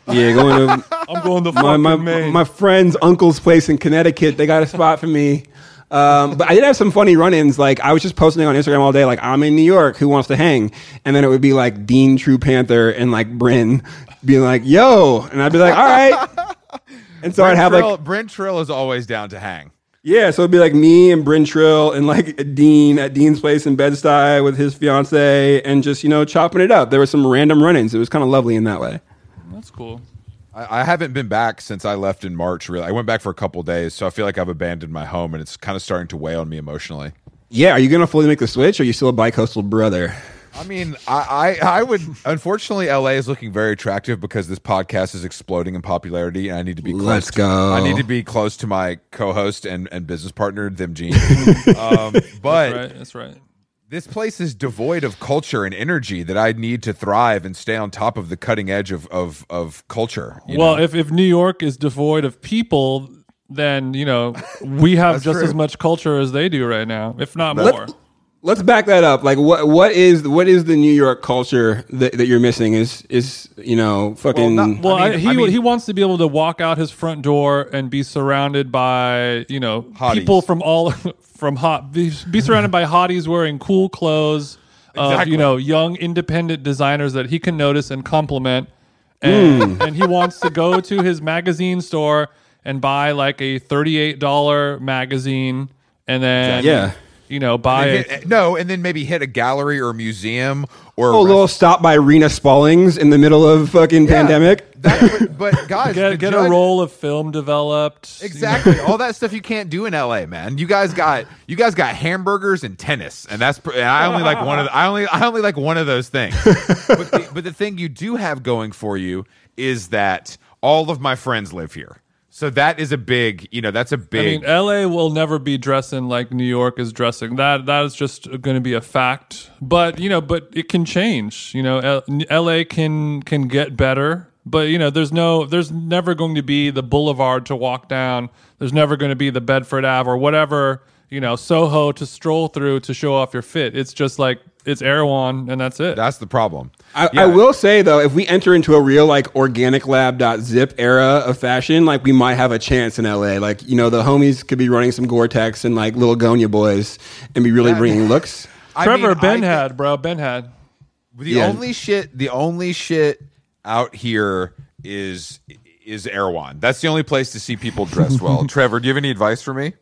Yeah going to *laughs* I'm going to my my, Maine. my friend's uncle's place in Connecticut. They got a spot for me. Um, but I did have some funny run-ins. Like I was just posting on Instagram all day, like I'm in New York. Who wants to hang? And then it would be like Dean True Panther and like Bryn being like, "Yo," and I'd be like, "All right." *laughs* And so I'd have Trill, like, Brent Trill is always down to hang. yeah, so it'd be like me and Bryn Trill and like Dean at Dean's place in Bed-Stuy with his fiance and just you know chopping it up. There were some random run-ins. It was kind of lovely in that way. That's cool. I, I haven't been back since I left in March. Really, I went back for a couple days, so I feel like I've abandoned my home, and it's kind of starting to weigh on me emotionally. Yeah, are you gonna fully make the switch? Or are you still a bi-coastal brother? I mean, I, I, I would. Unfortunately, LA is looking very attractive because this podcast is exploding in popularity, and I need to be close. Let's to- go. I need to be close to my co-host and, and business partner, them *laughs* Gene. um, but Right, that's right. This place is devoid of culture and energy that I need to thrive and stay on top of the cutting edge of of, of culture. you Well, know? if if New York is devoid of people, then you know we *laughs* have just true. as much culture as they do right now, if not Let- more. Let's back that up. Like, what what is what is the New York culture that, that you're missing? Is is you know fucking not- Well, I I he I mean- he wants to be able to walk out his front door and be surrounded by you know Hotties. people from all *laughs* from hot be, be surrounded by hotties wearing cool clothes of Exactly. you know young independent designers that he can notice and compliment, and hmm. and he wants to go to his magazine store and buy like a thirty eight dollar magazine, and then Yeah. You know buy And a, eh, no, and then maybe hit a gallery or a museum or a oh, a little stop by Reena Spaulings in the middle of fucking Yeah, pandemic? that- but, but *laughs* guys, get, get judge- a roll of film developed. Exactly. All that stuff you can't do in LA, man. You guys got you guys got hamburgers and tennis, and that's and I only like one of the, I only I only like one of those things. *laughs* but, the, but the thing you do have going for you is that all of my friends live here. So that is a big, you know, that's a big. I mean, LA will never be dressing like New York is dressing. That that is just going to be a fact. But you know, but it can change. You know, L- LA can can get better. But you know, there's no, there's never going to be the boulevard to walk down. There's never going to be the Bedford Ave or whatever. You know, Soho to stroll through to show off your fit. It's just like it's Erewhon, and that's it. that's the problem. I, Yeah. I will say though, if we enter into a real like organic lab.zip era of fashion, like we might have a chance in LA. Like you know, the homies could be running some Gore-Tex and like little Gonya boys and be really bringing looks. *laughs* I Trevor mean, Ben I- had, bro. Ben had. The Yeah. only shit, the only shit out here is is Erewhon. That's the only place to see people dressed well. *laughs* Trevor, do you have any advice for me?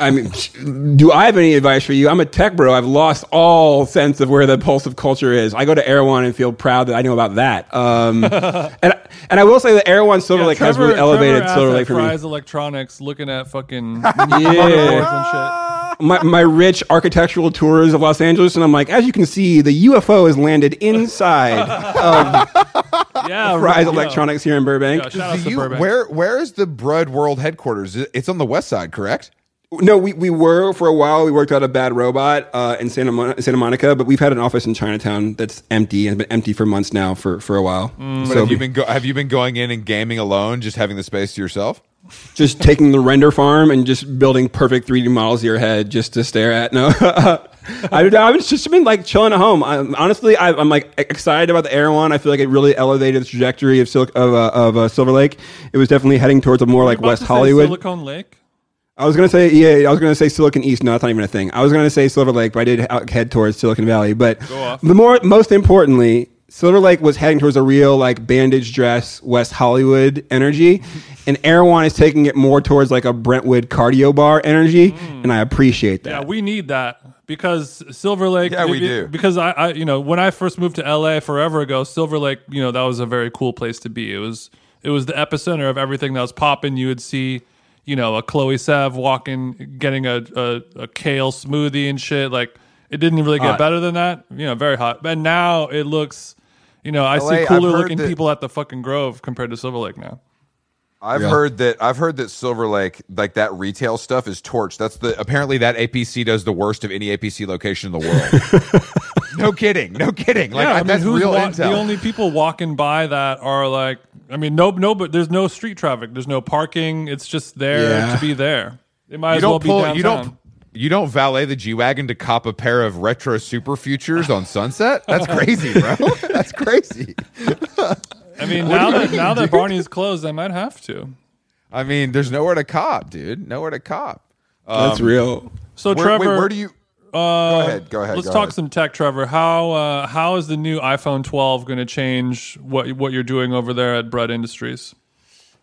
I mean, do I have any advice for you? I'm a tech bro. I've lost all sense of where the pulse of culture is. I go to Erewhon and feel proud that I know about that. Um, *laughs* and and I will say that Erewhon Silver Yeah, Lake has Trevor- really elevated Trevor Silver asked Lake for me. Fry's Electronics, looking at fucking *laughs* motherboards and shit. My, my rich architectural tours of Los Angeles, and I'm like, as you can see, the UFO has landed inside *laughs* of Yeah, Fry's yeah. Electronics here in Burbank. Yeah, shout out to you- Burbank. where where is the Brud World headquarters? It's on the west side, correct? No, we, we were for a while. We worked out a Bad Robot uh, in Santa, Mon- Santa Monica, but we've had an office in Chinatown that's empty and it's been empty for months now for, for a while. But So have you been go- have you been going in and gaming alone, just having the space to yourself? Just taking the render farm and just building perfect 3D models of your head just to stare at. No, *laughs* I, I've just been like chilling at home. I'm, honestly, I, I'm like excited about the Erewhon. I feel like it really elevated the trajectory of Sil- of, uh, of uh, Silver Lake. It was definitely heading towards a more like West Hollywood. Silicon Lake. I was gonna say yeah. I was gonna say Silicon East. No, that's not even a thing. I was gonna say Silver Lake, but I did head towards Silicon Valley. But the more, most importantly, Silver Lake was heading towards a real like bandage dress West Hollywood energy, *laughs* and Erewhon is taking it more towards like a Brentwood cardio bar energy, mm. and I appreciate that. Yeah, we need that because Silver Lake. Yeah, we it- do. Because I, I, you know, when I first moved to LA forever ago, Silver Lake, you know, that was a very cool place to be. It was, it was the epicenter of everything that was popping. You would see, you know, a Chloe Sav walking, getting a, a, a kale smoothie and shit. Like it didn't really get Hot. better than that. You know, very hot. And now it looks, you know, I LA, see I've cooler looking that- people at the fucking Grove compared to Silver Lake now. I've Yeah. heard that I've heard that Silver Lake, like that retail stuff, is torched. That's the apparently that APC does the worst of any APC location in the world. *laughs* no kidding, no kidding. Like yeah, I I mean, that's who's real wa- intel. the only people walking by that are like, I mean, no, no, but there's no street traffic, there's no parking. It's just there Yeah. to be there. It might you as well don't be pull. downtown. You don't. You don't valet the G wagon to cop a pair of retro super futures on Sunset. That's *laughs* crazy, bro. That's crazy. I mean, now that now that Barney's closed, I might have to. I mean, there's nowhere to cop, dude. Nowhere to cop. That's real. So Where, Trevor, wait, where do you? uh, go ahead. Go ahead. Let's go talk ahead. some tech, Trevor. How uh, how is the new iPhone 12 going to change what what you're doing over there at Brud Industries?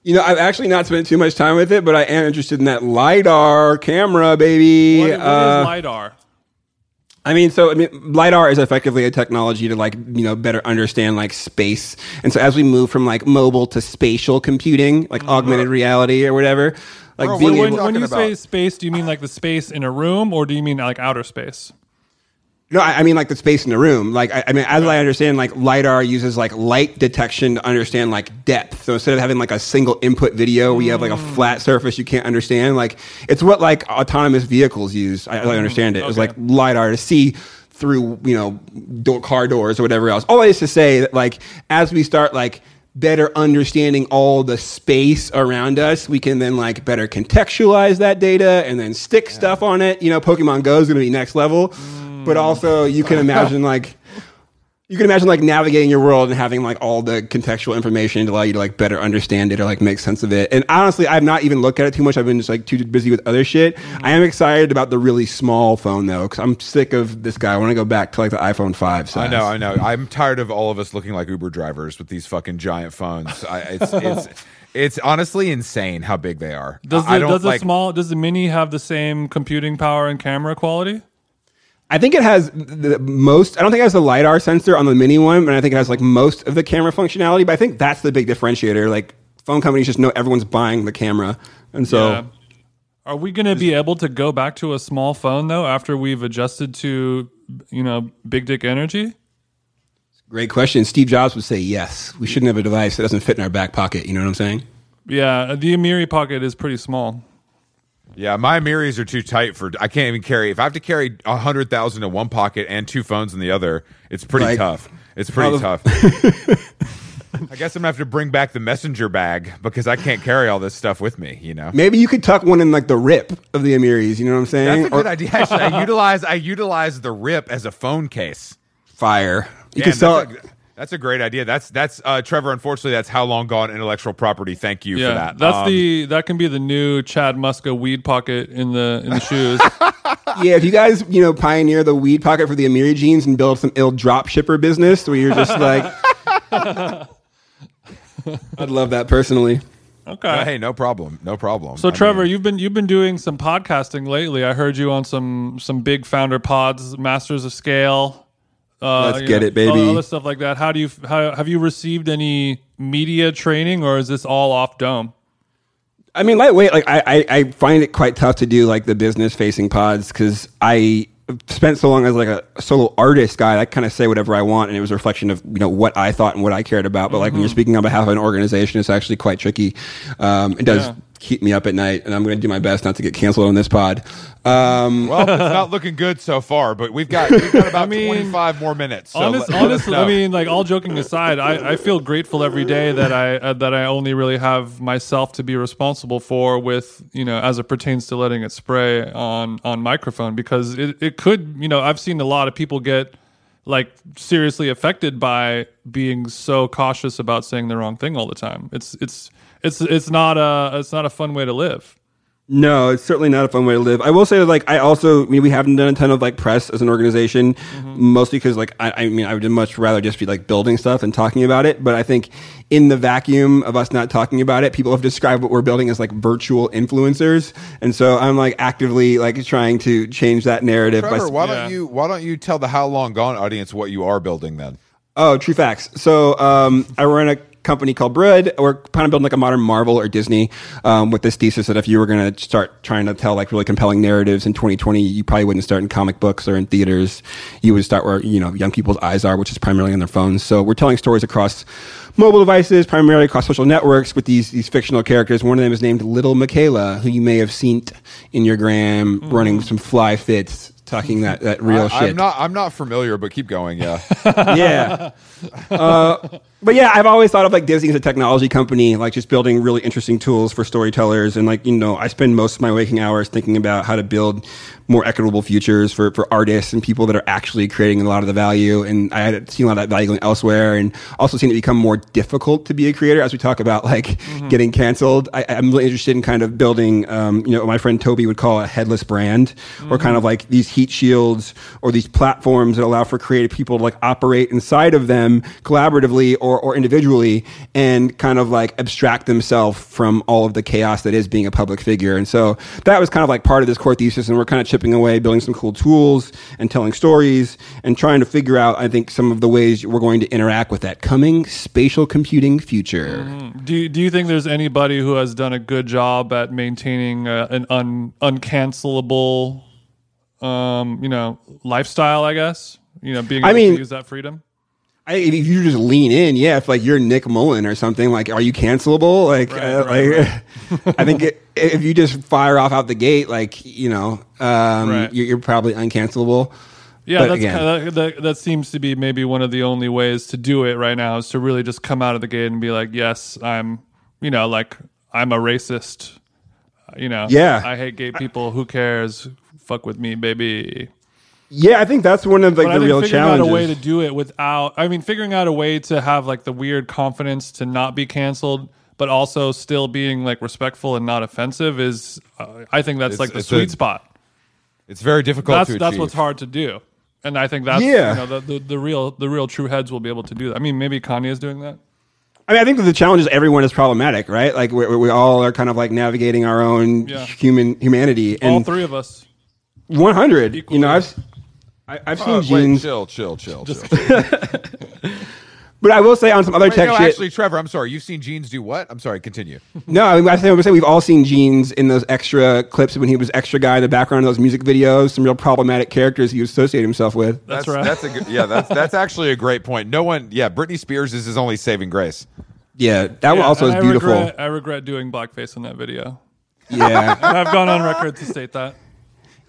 You know, I've actually not spent too much time with it, but I am interested in that lidar camera, baby. What, what is Uh, lidar? I mean, so I mean, lidar is effectively a technology to like you know better understand like space, and so as we move from like mobile to spatial computing, like augmented reality or whatever, like Bro, being When, you able. when you talking say space, do you mean like the space in a room, or do you mean like outer space? No, I I mean like the space in the room. Like I, I mean, as I understand, like lidar uses like light detection to understand like depth. So instead of having like a single input video, where you have like a mm. flat surface you can't understand. Like it's what like autonomous vehicles use. I, as I understand it. It's like lidar to see through you know door, car doors or whatever else. All is to say that like as we start like better understanding all the space around us, we can then like better contextualize that data and then stick stuff on it. You know, Pokemon Go is going to be next level, mm. But also you can imagine like you can imagine like navigating your world and having like all the contextual information to allow you to like better understand it or like make sense of it. And honestly, I've not even looked at it too much. I've been just like too busy with other shit. Mm-hmm. I am excited about the really small phone though, because I'm sick of this guy. I want to go back to like the iPhone five. Size. I know, I know. I'm tired of all of us looking like Uber drivers with these fucking giant phones. I, it's it's *laughs* it's honestly insane how big they are. Does I the, don't does the like. small does the mini have the same computing power and camera quality? I think it has the most. I don't think it has the lidar sensor on the mini one, but I think it has like most of the camera functionality. But I think that's the big differentiator. Like phone companies just know everyone's buying the camera, and so. Yeah. Are we going to be able to go back to a small phone though after we've adjusted to you know big dick energy? Great question. Steve Jobs would say yes. We shouldn't have a device that doesn't fit in our back pocket. You know what I'm saying? Yeah, the Amiri pocket is pretty small. Yeah, my Miris are too tight for. I can't even carry. If I have to carry a hundred thousand in one pocket and two phones in the other, it's pretty tough. It's pretty tough. *laughs* I guess I'm gonna have to bring back the messenger bag because I can't carry all this stuff with me. You know, Maybe you could tuck one in like the rip of the Amiris. You know what I'm saying? that's a good Or idea. Actually, I utilize I utilize the rip as a phone case. Fire. You Damn, could sell it. A, that's a great idea. That's that's uh, Trevor. Unfortunately, that's how long gone intellectual property. Thank you Yeah, for that. that's Um, the that can be the new Chad Muska weed pocket in the in the shoes. *laughs* Yeah, if you guys, you know, pioneer the weed pocket for the Amiri jeans and build some ill drop shipper business where you're just like, *laughs* I'd love that personally. Okay. Uh, hey, no problem, no problem. So I Trevor, mean, you've been you've been doing some podcasting lately. I heard you on some some big founder pods, Masters of Scale. Uh, Let's get know, it, baby. all Other stuff like that. How do you how, have you received any media training, or is this all off dome? I mean, lightweight. Like I, I, I find it quite tough to do like the business facing pods because I spent so long as like a solo artist guy. I kind of say whatever I want, and it was a reflection of you know what I thought and what I cared about. But like when you're speaking on behalf of an organization, it's actually quite tricky. Um, it does Yeah. Keep me up at night, and I'm going to do my best not to get canceled on this pod. Um, well, it's not looking good so far, but we've got we've got about *laughs* mean, 25 more minutes. So Honest, let- let honestly, know. I mean, like all joking aside, I, I feel grateful every day that I uh, that I only really have myself to be responsible for with you know as it pertains to letting it spray on on microphone because it, it could you know I've seen a lot of people get like seriously affected by being so cautious about saying the wrong thing all the time. It's it's it's it's not a it's not a fun way to live. No, it's certainly not a fun way to live. I will say, that, like, I also, I mean, we haven't done a ton of like press as an organization, mostly because, like, I, I mean, I would much rather just be like building stuff and talking about it. But I think in the vacuum of us not talking about it, people have described what we're building as like virtual influencers, and so I'm like actively like trying to change that narrative. Trevor, s- why Yeah. don't you why don't you tell the how long gone audience what you are building then? Oh, true facts. So um, I run a company called Brud. We're kind of building like a modern Marvel or Disney um, with this thesis that if you were going to start trying to tell like really compelling narratives in 2020, you probably wouldn't start in comic books or in theaters. You would start where you know young people's eyes are, which is primarily on their phones. So we're telling stories across mobile devices, primarily across social networks with these these fictional characters. One of them is named Lil Miquela, who you may have seen in your gram running some fly fits. Talking that, that real I, shit. I'm not I'm not familiar, but keep going. Yeah, *laughs* yeah. Uh, but yeah, I've always thought of like Disney as a technology company, like just building really interesting tools for storytellers. And like, you know, I spend most of my waking hours thinking about how to build more equitable futures for, for artists and people that are actually creating a lot of the value. And I had seen a lot of that value going elsewhere and also seen it become more difficult to be a creator as we talk about like getting canceled. I, I'm really interested in kind of building, um, you know, what my friend Toby would call a headless brand or kind of like these heat shields or these platforms that allow for creative people to like operate inside of them collaboratively or, or individually and kind of like abstract themselves from all of the chaos that is being a public figure. And so that was kind of like part of this core thesis. And we're kind of chipping away, building some cool tools and telling stories and trying to figure out, I think, some of the ways we're going to interact with that coming spatial computing future. Do you, do you think there's anybody who has done a good job at maintaining uh, an un, uncancelable, um, you know, lifestyle? I guess you know, being I able mean- to use that freedom. I, if you just lean in, yeah. If like you're Nick Mullen or something, like, are you cancelable? Like, Right, uh, right, like *laughs* I think it, if you just fire off out the gate, like you know, um, Right. you're, you're probably uncancelable. Yeah, But that's again- kind of, that, that seems to be maybe one of the only ways to do it right now is to really just come out of the gate and be like, yes, I'm, you know, like I'm a racist. You know, Yeah. I hate gay people. Who cares? Fuck with me, baby. Yeah, I think that's one of like but the I think real figuring challenges. out a way to do it without, I mean, figuring out a way to have like the weird confidence to not be canceled, but also still being like respectful and not offensive is, uh, I think that's It's- like the it's sweet a- spot. it's very difficult That's to that's what's hard to do, and I think that's Yeah. you know the, the the real the real true heads will be able to do that. I mean, maybe Kanye is doing that. I mean, I think that the challenge is everyone is problematic, right? Like we, we all are kind of like navigating our own Yeah. human humanity. All And three of us. 100, you Equally. know, I've I, I've seen Uh, wait, genes. chill, chill, chill, chill. *laughs* But I will say on some other Wait, tech no, shit. actually, Trevor, I'm sorry. You've seen Jeans do what? I'm sorry. Continue. *laughs* No, I, mean, I think I would say we've all seen jeans in those extra clips when he was extra guy in the background of those music videos. Some real problematic characters he associated himself with. That's, right. That's a good, yeah. That's that's actually a great point. No one. Yeah, Britney Spears is his only saving grace. Yeah, that one also and is I beautiful. Regret, I regret doing blackface in that video. Yeah, *laughs* I've gone on record to state that.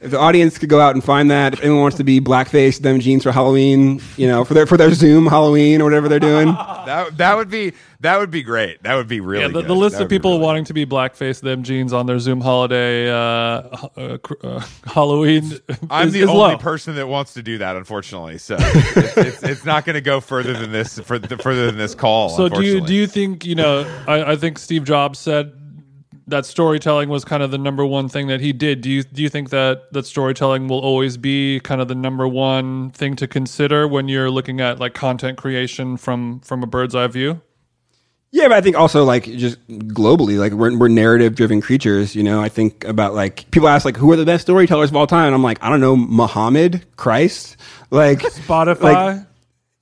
If the audience could go out and find that, if anyone wants to be blackface, them jeans for Halloween, you know, for their for their Zoom Halloween or whatever they're doing. *laughs* That that would be that would be great. That would be really. Yeah, the, good. the list That of people really wanting to be blackface them jeans on their Zoom holiday uh, uh, uh, *laughs* Halloween. I'm is, the is only low. person that wants to do that, unfortunately. So it's, it's, it's not going to go further than this for further than this call. So do you do you think you know? I, I think Steve Jobs said that storytelling was kind of the number one thing that he did. Do you do you think that that storytelling will always be kind of the number one thing to consider when you're looking at like content creation from from a bird's eye view? Yeah, but I think also like just globally, like we're, we're narrative driven creatures. You know, I think about like people ask like who are the best storytellers of all time, and I'm like I don't know, Muhammad, Christ, like Spotify. Like,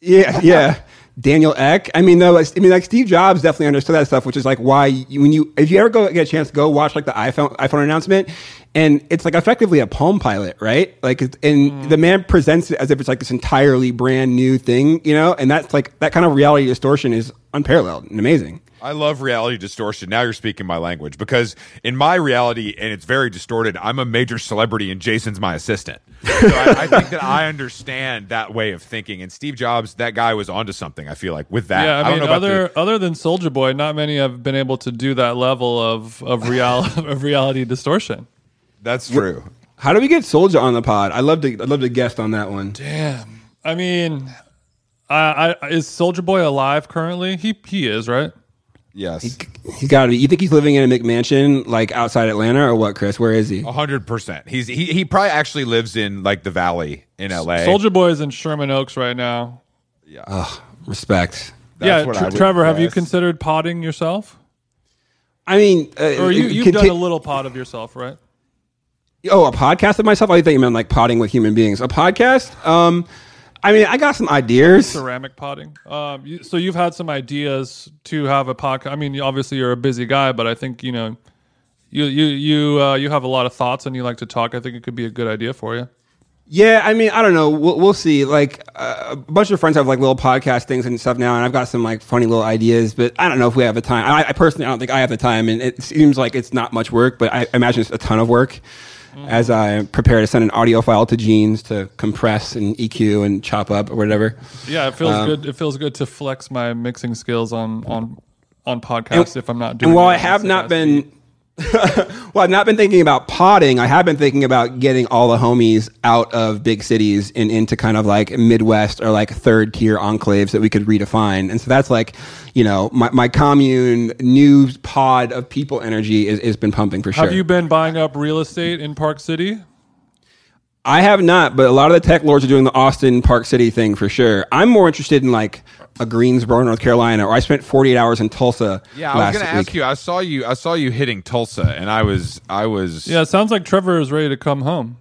yeah, yeah. Daniel Ek. I mean, though, like, I mean, like Steve Jobs definitely understood that stuff, which is like why you, when you, if you ever go get a chance, to go watch like the iPhone iPhone announcement, and it's like effectively a Palm Pilot, right? Like, and mm. the man presents it as if it's like this entirely brand new thing, you know, and that's like that kind of reality distortion is unparalleled and amazing. I love reality distortion. Now you're speaking my language because in my reality, and it's very distorted, I'm a major celebrity and Jason's my assistant. So I, I think that I understand that way of thinking. And Steve Jobs, that guy was onto something, I feel like, with that. yeah, I, don't mean, know about other the, other than Soulja Boy, not many have been able to do that level of of real *laughs* of reality distortion. That's true. How do we get Soulja on the pod? I love to, I'd love to guest on that one. Damn. I mean, I, I is Soulja Boy alive currently? He he is right. Yes. He's got to be. You think he's living in a McMansion, like outside Atlanta, or what, Chris? Where is he? A hundred percent. He's he, he probably actually lives in like the valley in LA. Soulja Boy is in Sherman Oaks right now. Yeah. Respect. That's yeah, what Tr- I would Trevor, have you guess. consideed potting yourself? I mean, uh, Or you you've conti- done a little pot of yourself, right? Oh, a podcast of myself? I think you meant like potting with human beings. A podcast? Um, I mean, I got some ideas. Ceramic potting. Um, you, so you've had some ideas to have a podcast. I mean, obviously you're a busy guy, but I think you know, you you you uh, you have a lot of thoughts and you like to talk. I think it could be a good idea for you. Yeah, I mean, I don't know. We'll, we'll see. Like uh, a bunch of friends have like little podcast things and stuff now, and I've got some like funny little ideas, but I don't know if we have the time. I, I personally, I don't think I have the time, and it seems like it's not much work, but I imagine it's a ton of work. As I prepare to send an audio file to Jeans to compress and EQ and chop up or whatever. Yeah, it feels Um, good. It feels good to flex my mixing skills on on on podcasts if I'm not doing. And while I have not been, *laughs* well, I've not been thinking about potting. I have been thinking about getting all the homies out of big cities and into kind of like Midwest or like third tier enclaves that we could redefine. And so that's like, you know, my, my commune new pod of people energy is, has been pumping for sure. Have you been buying up real estate in Park City? I have not, but a lot of the tech lords are doing the Austin Park City thing for sure. I'm more interested in like a Greensboro, North Carolina, or I spent 48 hours in Tulsa. Yeah, I was going to ask you. I saw you. I saw you hitting Tulsa, and I was. I was. Yeah, it sounds like Trevor is ready to come home.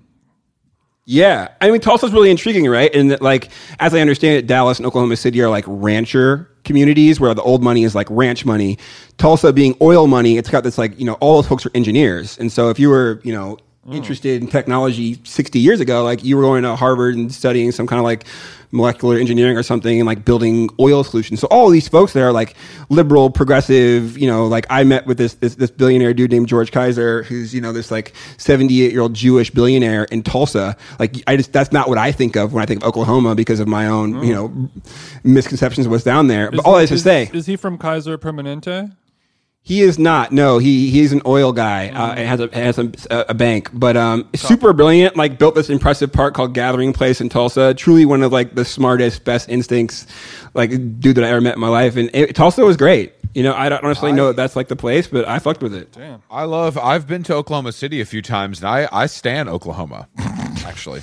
Yeah, I mean Tulsa's really intriguing, right? And that, like, as I understand it, Dallas and Oklahoma City are like rancher communities where the old money is like ranch money. Tulsa being oil money, it's got this like you know all those folks are engineers, and so if you were you know Mm. interested in technology 60 years ago, like you were going to Harvard and studying some kind of like molecular engineering or something and like building oil solutions. So all these folks there are like liberal, progressive, you know, like I met with this, this, this billionaire dude named George Kaiser, who's, you know, this like 78 year old Jewish billionaire in Tulsa. Like I just, that's not what I think of when I think of Oklahoma because of my own, you mm. know, misconceptions of what's down there. But all I have to is, say, is he from Kaiser Permanente? He is not. No, he he's an oil guy. Uh, and has a has a, a bank, but um, super brilliant. Like built this impressive park called Gathering Place in Tulsa. Truly one of like the smartest, best instincts, like dude that I ever met in my life. And it, Tulsa was great. You know, I don't honestly know that that's like the place, but I fucked with it. Damn. I love. I've been to Oklahoma City a few times, and I I stand Oklahoma. *laughs* actually,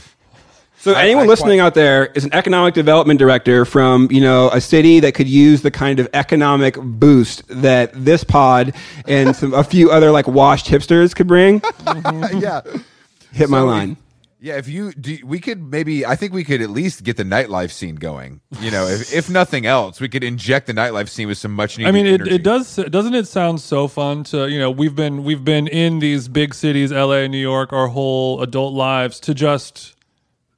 So I- anyone I listening quite- out there is an economic development director from you know a city that could use the kind of economic boost that this pod and some a few other like washed hipsters could bring. *laughs* yeah. Hit my line. if- Yeah, if you do, we could maybe. I think we could at least get the nightlife scene going. You know, if, if nothing else, we could inject the nightlife scene with some much needed. I mean, it, it does. Doesn't it sound so fun to you know? We've been we've been in these big cities, L.A., New York, our whole adult lives to just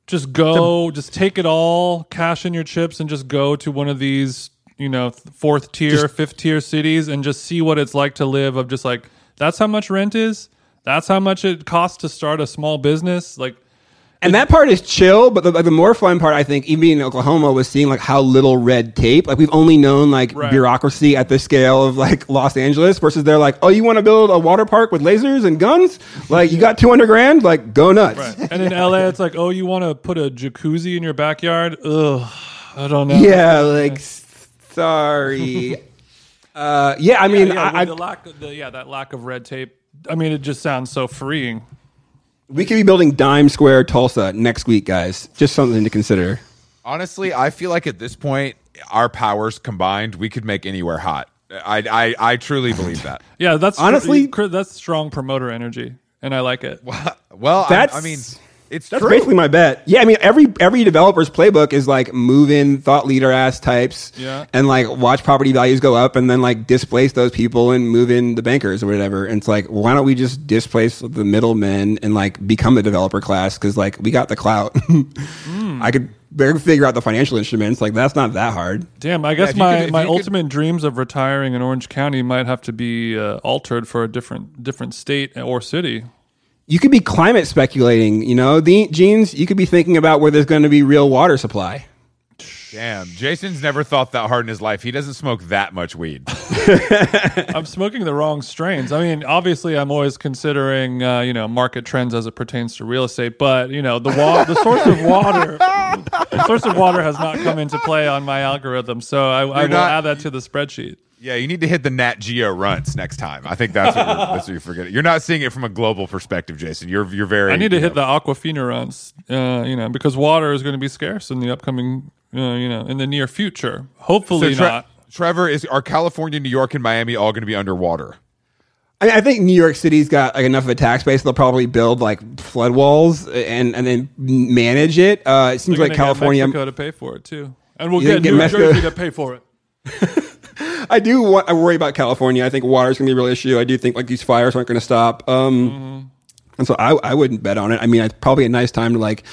just go, just take it all, cash in your chips, and just go to one of these you know fourth tier, fifth tier cities, and just see what it's like to live. Of just like that's how much rent is. That's how much it costs to start a small business. Like And that part is chill, but the, like, the more fun part, I think, even in Oklahoma, was seeing like how little red tape. Like we've only known like Right. bureaucracy at the scale of like Los Angeles, versus they're like, oh, you want to build a water park with lasers and guns? Like you got two hundred grand? Like go nuts. Right. And in LA, it's like, oh, you want to put a jacuzzi in your backyard? Ugh, I don't know. Yeah, like sorry. *laughs* uh, yeah, I mean, yeah, I, I, the lack of the, yeah, that lack of red tape. I mean, it just sounds so freeing. We could be building Dime Square Tulsa next week, guys. Just something to consider. honestly, I feel like at this point, our powers combined, we could make anywhere hot. I I, I truly believe that. Yeah, that's Honestly- that's strong promoter energy, and I like it. Well, *laughs* I, That's- I mean, it's That's true. basically my bet. Yeah, I mean every every developer's playbook is like move in thought leader ass types, Yeah. and like watch property values go up, and then like displace those people and move in the bankers or whatever. And it's like, why don't we just displace the middlemen and like become the developer class? Because like we got the clout. *laughs* Hmm. I could better figure out the financial instruments. Like that's not that hard. Damn, I guess if you my, could- my you could- ultimate dreams of retiring in Orange County might have to be uh, altered for a different different state or city. You could be climate speculating. You know, the genes. You could be thinking about where there's going to be real water supply. Damn, Jason's never thought that hard in his life. He doesn't smoke that much weed. *laughs* I'm smoking the wrong strains. I mean, obviously, I'm always considering uh, you know market trends as it pertains to real estate, but you know the wa- the source of water, the source of water has not come into play on my algorithm, so I, I will not- add that to the spreadsheet. Yeah, you need to hit the Nat Geo runts next time. I think that's what, you're, that's what you're forgetting. You're not seeing it from a global perspective, Jason. You're you're very. I need to hit know, the Aquafina runs, uh, you know, because water is going to be scarce in the upcoming, uh, you know, in the near future. Hopefully So Tre- not. Trevor is are California, New York, and Miami all going to be underwater? I, mean, I think New York City's got like enough of a tax base. They'll probably build like flood walls and and then manage it. Uh, it seems We're like gonna get California. Mexico to pay for it too, and we'll You get think get New Mexico- Jersey to pay for it. *laughs* *laughs* I do want. I worry about California. I think water's gonna be a real issue. I do think like these fires aren't gonna stop. Um, and so I I wouldn't bet on it. I mean, it's probably a nice time to like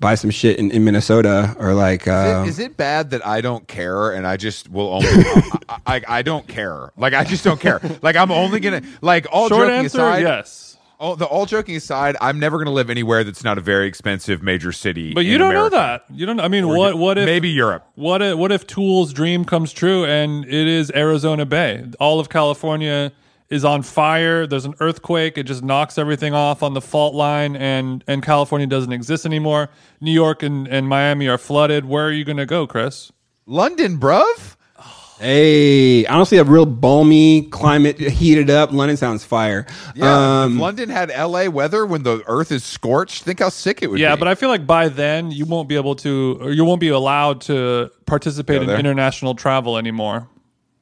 buy some shit in, in Minnesota or like. Is Uh, it, is it bad that I don't care and I just will only? *laughs* I, I, I don't care. Like I just don't care. Like I'm only gonna like all Short joking answer, aside. yes. All, the all joking aside, I'm never gonna live anywhere that's not a very expensive major city. But you don't know that. You don't. I mean, what? What if maybe Europe? What if, what if Tool's dream comes true and it is Arizona Bay? All of California is on fire. There's an earthquake. It just knocks everything off on the fault line, and and California doesn't exist anymore. New York and, and Miami are flooded. Where are you going to go, Chris? London, bruv. Hey, honestly, a real balmy climate, heated up. London sounds fire. Yeah, Um, if London had L.A. weather when the Earth is scorched. Think how sick it would be. Yeah, be. but I feel like by then you won't be able to, or you won't be allowed to participate in international travel anymore.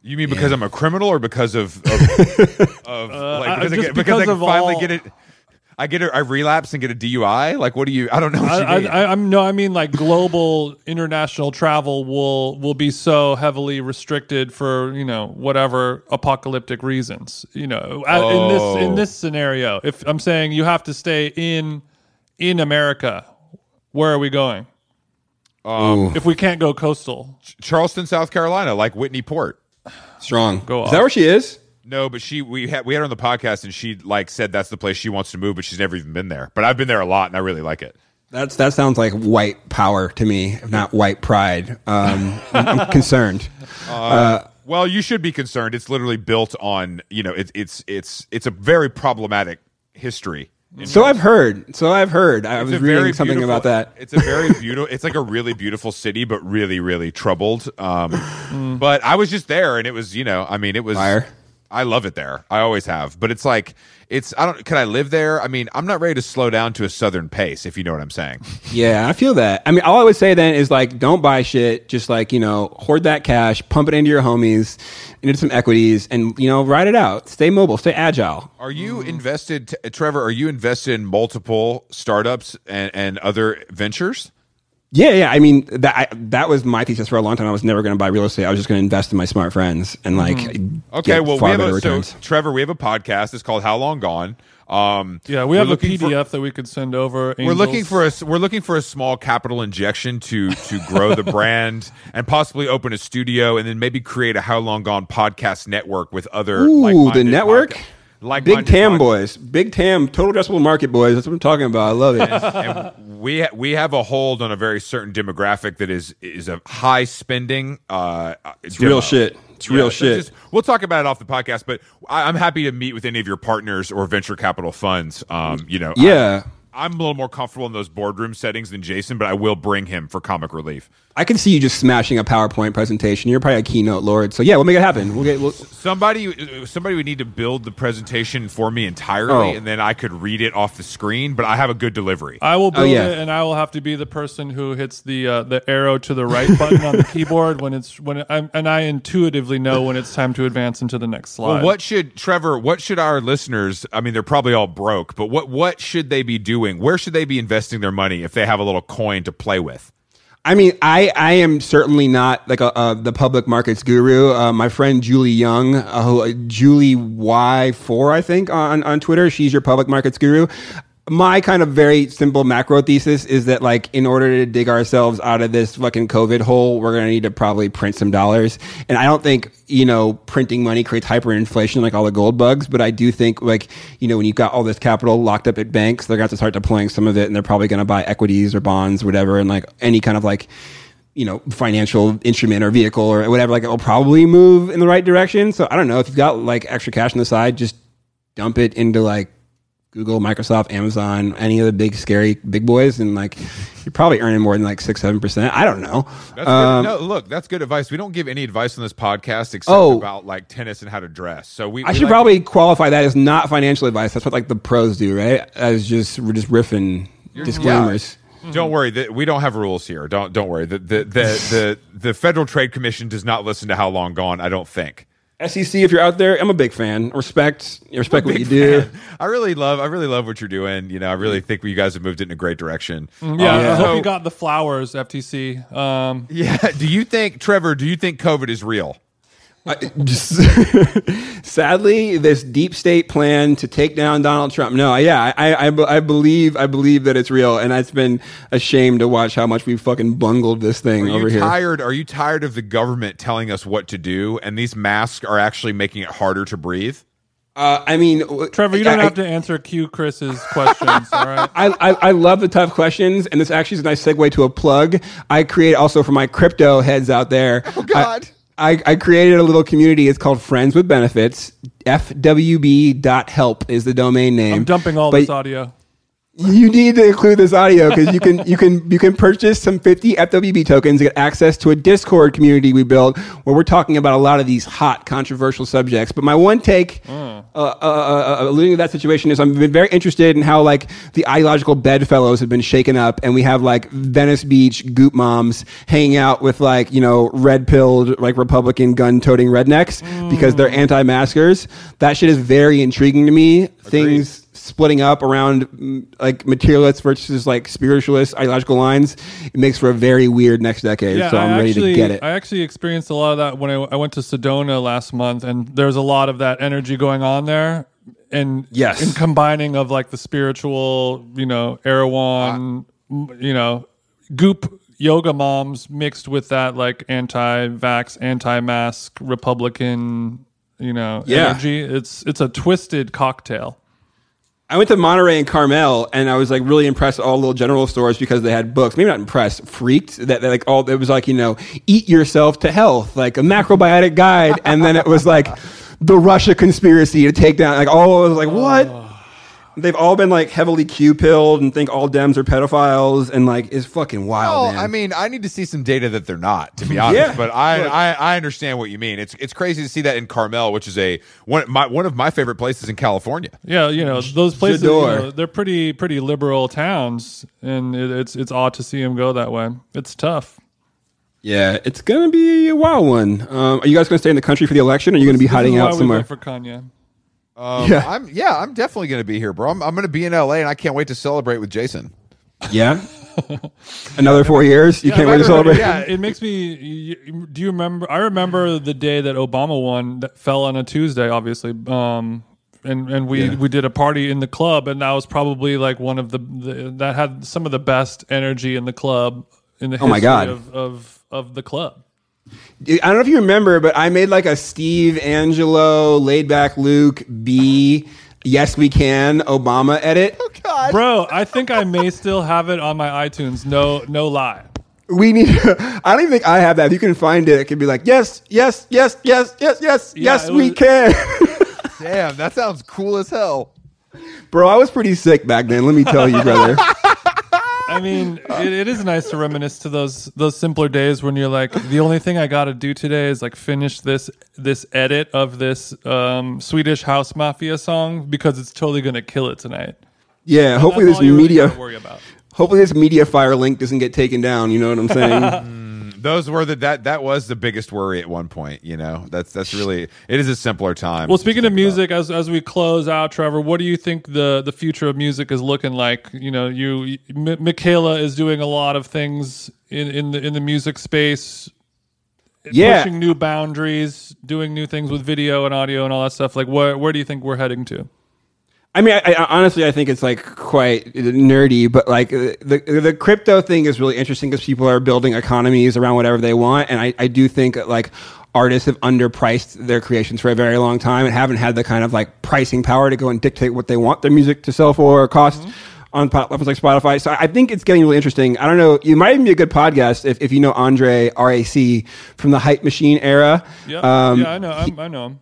you mean because I'm a criminal or because of, of, *laughs* of like I- because, I just get, because I can of finally all- get it? I get it. I relapse and get a DUI. Like, what do you? I don't know. What I, you mean. I, I, I'm no, I mean like global *laughs* international travel will will be so heavily restricted for you know whatever apocalyptic reasons. You know, uh, in this in Oh. this scenario, if I'm saying you have to stay in in America, where are we going? Um, If we can't go coastal, Charleston, South Carolina, like Whitney Port. strong. Go Is that where she is? No, but she we had we had her on the podcast and she like said that's the place she wants to move, but she's never even been there. But I've been there a lot and I really like it. That's that sounds like white power to me, if not white pride. Um, I'm I'm concerned. *laughs* Well, you should be concerned. It's literally built on you know it's it's it's it's a very problematic history. So I've heard. So I've heard. I was reading something about that. It's a very *laughs* beautiful. It's like a really beautiful city, but really, really troubled. Um, But I was just there, and it was, you know, I mean, it was Fire. I love it there. I always have. But it's like it's I don't can I live there? I mean, I'm not ready to slow down to a southern pace, if you know what I'm saying. *laughs* Yeah, I feel that. I mean, all I would say then is like, don't buy shit. Just like you know, hoard that cash, pump it into your homies, into some equities, and you know, ride it out. Stay mobile, stay agile. Are you invested, t- Trevor? Are you invested in multiple startups and, and other ventures? Yeah, yeah. I mean, that I, that was my thesis for a long time. I was never going to buy real estate. I was just going to invest in my smart friends and like. Okay, get well, we have better a, so returns. Trevor, we have a podcast. It's called How Long Gone. Um, Yeah, we have a PDF for- that we could send over. we're looking for a s- we're looking for a small capital injection to to grow the *laughs* brand and possibly open a studio and then maybe create a How Long Gone podcast network with other Ooh, the network. podca- like Big Tam boys, Big Tam, total addressable market boys. That's what I'm talking about. I love it. and we ha- we have a hold on a very certain demographic that is is a high spending. Uh, It's real shit. It's real shit. we'll talk about it off the podcast, but I, I'm happy to meet with any of your partners or venture capital funds. Um, you know, Yeah. I, I'm a little more comfortable in those boardroom settings than Jason, but I will bring him for comic relief. I can see you just smashing a PowerPoint presentation. You're probably a keynote lord. So yeah, we'll make it happen. We'll get. We'll, Somebody, somebody would need to build the presentation for me entirely, Oh. and then I could read it off the screen. But I have a good delivery. I will build yeah. it, and I will have to be the person who hits the uh, the arrow to the right button on the *laughs* keyboard when it's when it, I'm, and I intuitively know when it's time to advance into the next slide. Well, what should Trevor? What should our listeners? I mean, they're probably all broke, but what what should they be doing? Where should they be investing their money if they have a little coin to play with? I mean, I, I am certainly not like a, uh, the public markets guru. Uh, my friend Julie Young, uh, uh, Julie Y four, I think on on Twitter, she's your public markets guru. My kind of very simple macro thesis is that like in order to dig ourselves out of this fucking COVID hole, we're gonna need to probably print some dollars. And I don't think you know printing money creates hyperinflation like all the gold bugs, but I do think like you know when you've got all this capital locked up at banks, they're have to start deploying some of it, and they're probably gonna buy equities or bonds, or whatever, and like any kind of like you know, financial instrument or vehicle or whatever, like it will probably move in the right direction. So I don't know if you've got like extra cash on the side, just dump it into like Google, Microsoft, Amazon, any of the big scary big boys, and like you're probably earning more than like six, seven percent. I don't know. That's Um, good. No, look, that's good advice. We don't give any advice on this podcast except Oh. about like tennis and how to dress. So we. I we should like- probably qualify that as not financial advice. That's what like the pros do, right? As just we're just riffing disclaimers. Don't worry, the, we don't have rules here. Don't don't worry. The the, the the the Federal Trade Commission does not listen to How Long Gone. I don't think. SEC, if you're out there, I'm a big fan. Respect, respect what you do. fan. I really love. I really love what you're doing. You know, I really think you guys have moved it in a great direction. Yeah, Um, I hope so- you got the flowers, FTC. Um, *laughs* Yeah. Do you think, Trevor? Do you think COVID is real? I, just *laughs* sadly, this deep state plan to take down Donald Trump. No, yeah, I, I, I believe, I believe that it's real, and it's been a shame to watch how much we fucking bungled this thing Are over you here. tired? Are you tired of the government telling us what to do, and these masks are actually making it harder to breathe? Uh, I mean, Trevor, you don't I- have to answer Q Chris's questions. all right. *laughs* I, I, I love the tough questions, and this actually is a nice segue to a plug. I create also for my crypto heads out there. Oh God. I, I created a little community. It's called Friends with Benefits. FWB.help is the domain name. I'm dumping all But- this audio. You need to include this audio because you can you can you can purchase some 50 FWB tokens to get access to a Discord community we built where we're talking about a lot of these hot controversial subjects. But my one take, uh, uh, uh, alluding to that situation, is I've been very interested in how like the ideological bedfellows have been shaken up, and we have like Venice Beach goop moms hanging out with like you know red pilled like Republican gun toting rednecks because they're anti-maskers. That shit is very intriguing to me. Things splitting up around mm, like materialists versus like spiritualist ideological lines, it makes for a very weird next decade. so I'm I ready actually, to get it. I actually experienced a lot of that when I, I went to Sedona last month, and there's a lot of that energy going on there. And Yes. and combining of like the spiritual, you know, Erewhon, Uh, you know, goop yoga moms mixed with that like anti-vax, anti-mask Republican, you know, Yeah. energy. It's it's a twisted cocktail. I went to Monterey and Carmel, and I was like really impressed all little general stores because they had books. Maybe not impressed, freaked that that, like all it was like you know, eat yourself to health, like a macrobiotic guide, and then it was like the Russia conspiracy to take down like all. I was like, what? They've all been like heavily Q pilled and think all Dems are pedophiles and like is fucking wild. Well, man. I mean, I need to see some data that they're not, to be honest. Yeah. But I, Look. I, I understand what you mean. It's it's crazy to see that in Carmel, which is a one my one of my favorite places in California. Yeah, you know those places. You know, they're pretty pretty liberal towns, and it, it's it's odd to see them go that way. It's tough. yeah, it's gonna be a wild one. Um, are you guys gonna stay in the country for the election? or Are you gonna be This is hiding why out we somewhere? for Kanye. Um, Yeah. I'm yeah, I'm definitely going to be here, bro. I'm, I'm going to be in LA, and I can't wait to celebrate with Jason. yeah, *laughs* another four years. You Yeah, can't wait to celebrate. Yeah, it makes me. you- Do you remember? I remember the day that Obama won. That fell on a Tuesday, obviously. Um, and and we we did a party in the club, and that was probably like one of the, the that had some of the best energy in the club in the Oh my history God. of of of the club. I don't know if you remember, but I made like a Steve Angello, laid back Luke B. Yes, we can Obama edit. Oh God, Bro, I think I may still have it on my iTunes. No, no lie. We need. To, I don't even think I have that. If you can find it, it could be like yes, yes, yes, yes, yes, yes, Yeah, yes, it we was- can. Damn, that sounds cool as hell. Bro, I was pretty sick back then. Let me tell you, brother. *laughs* I mean, it, it is nice to reminisce to those those simpler days when you're like, the only thing I got to do today is like finish this this edit of this um, Swedish House Mafia song because it's totally gonna kill it tonight. Yeah, hopefully this you really media, worry about. hopefully this MediaFire link doesn't get taken down. You know what I'm saying? *laughs* Those were the that that was the biggest worry at one point. You know, that's that's really it is a simpler time. Well, speaking of think about. music, as as we close out, Trevor, what do you think the the future of music is looking like? You know, you M- Miquela is doing a lot of things in in the in the music space. Yeah. pushing new boundaries, doing new things with video and audio and all that stuff. Like, where where do you think we're heading to? I mean, I, I, honestly, I think it's like quite nerdy, but like the the crypto thing is really interesting because people are building economies around whatever they want, and I, I do think like artists have underpriced their creations for a very long time and haven't had the kind of like pricing power to go and dictate what they want their music to sell for or cost. On platforms like Spotify, so I think it's getting really interesting. I don't know. You might even be a good podcast if, if you know Andre RAC from the Hype Machine era. Yeah, Um, yeah, I know, I'm, I know him.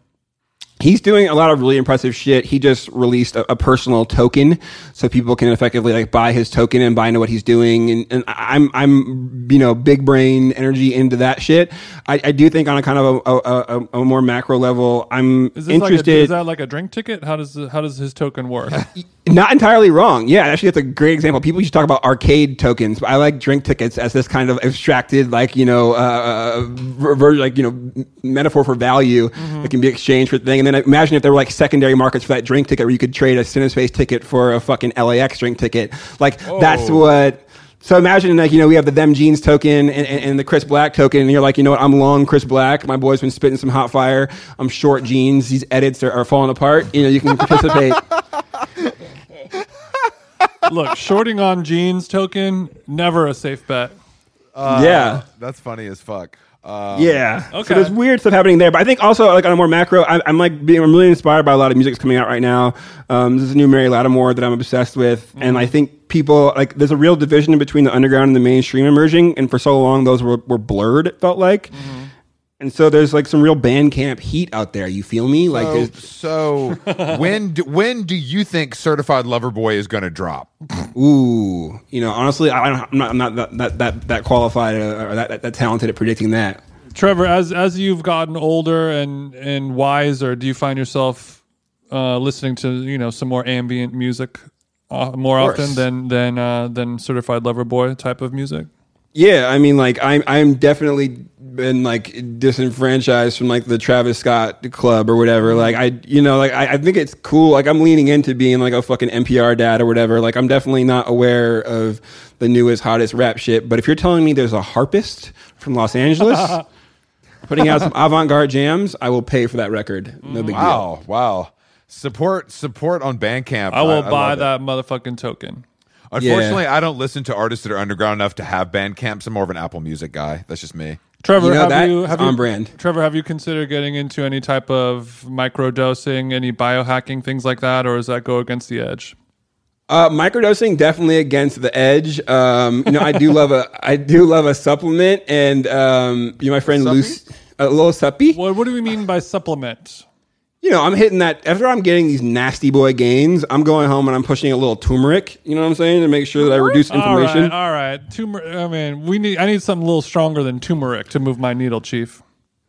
He's doing a lot of really impressive shit. He just released a, a personal token, so people can effectively like buy his token and buy into what he's doing. And, and I'm I'm you know big brain energy into that shit. I, I do think on a kind of a, a, a, more macro level, I'm Is this like a, interested. is that like a drink ticket? How does how does his token work? *laughs* Not entirely wrong. Yeah, actually, that's a great example. People used to talk about arcade tokens, but I like drink tickets as this kind of abstracted, like you know, uh, ver- like you know, metaphor for value that can be exchanged for thing. And then imagine if there were like secondary markets for that drink ticket, where you could trade a CineSpace ticket for a fucking LAX drink ticket. Like that's oh. what. So imagine like you know we have the them jeans token and, and, and the Chris Black token, and you're like you know what I'm long Chris Black. My boy's been spitting some hot fire. I'm short jeans. These edits are, are falling apart. You know you can participate. *laughs* Look, shorting on jeans token never a safe bet. yeah. that's funny as fuck. Uh, Yeah. Okay. So there's weird stuff happening there, but I think also like on a more macro, I'm, I'm like being I'm really inspired by a lot of music that's coming out right now. Um, this is a new Mary Lattimore that I'm obsessed with, and I think people like there's a real division between the underground and the mainstream emerging, and for so long those were, were blurred. It felt like. And so there's like some real Bandcamp heat out there. You feel me? Like, So, there's, so *laughs* when do, when do you think Certified Lover Boy is going to drop? ooh, you know, honestly, I don't, I'm not, I'm not that, that, that, that qualified uh, or that, that, that talented at predicting that. Trevor, as as you've gotten older and and wiser, do you find yourself uh, listening to you know some more ambient music uh, more course. often than than uh, than certified lover boy type of music? Yeah, I mean, like I'm I'm definitely been like disenfranchised from like the Travis Scott club or whatever. Mm-hmm. Like I, you know, like I, I think it's cool. Like I'm leaning into being like a fucking NPR dad or whatever. Like I'm definitely not aware of the newest hottest rap shit. But if you're telling me there's a harpist from Los Angeles *laughs* putting out some avant-garde jams, I will pay for that record. No mm-hmm. big deal. Wow, wow. Support support on Bandcamp. I will buy love it. that motherfucking token. Unfortunately, I don't listen to artists that are underground enough to have Bandcamps. I'm more of an Apple Music guy. That's just me. Trevor, You know, have you have on you, brand. Trevor, have you considered getting into any type of microdosing, any biohacking, things like that, or does that go against the edge? Uh, microdosing definitely against the edge. Um, you know, I do love a *laughs* I do love a supplement, and um, you know, my friend Suppy? Lucy, a little suppy. What What do we mean by supplement? You know, I'm hitting that after I'm getting these nasty boy gains. I'm going home and I'm pushing a little turmeric. You know what I'm saying to make sure that I reduce All inflammation. right, all right. Turmeric. I mean, we need. I need something a little stronger than turmeric to move my needle, Chief.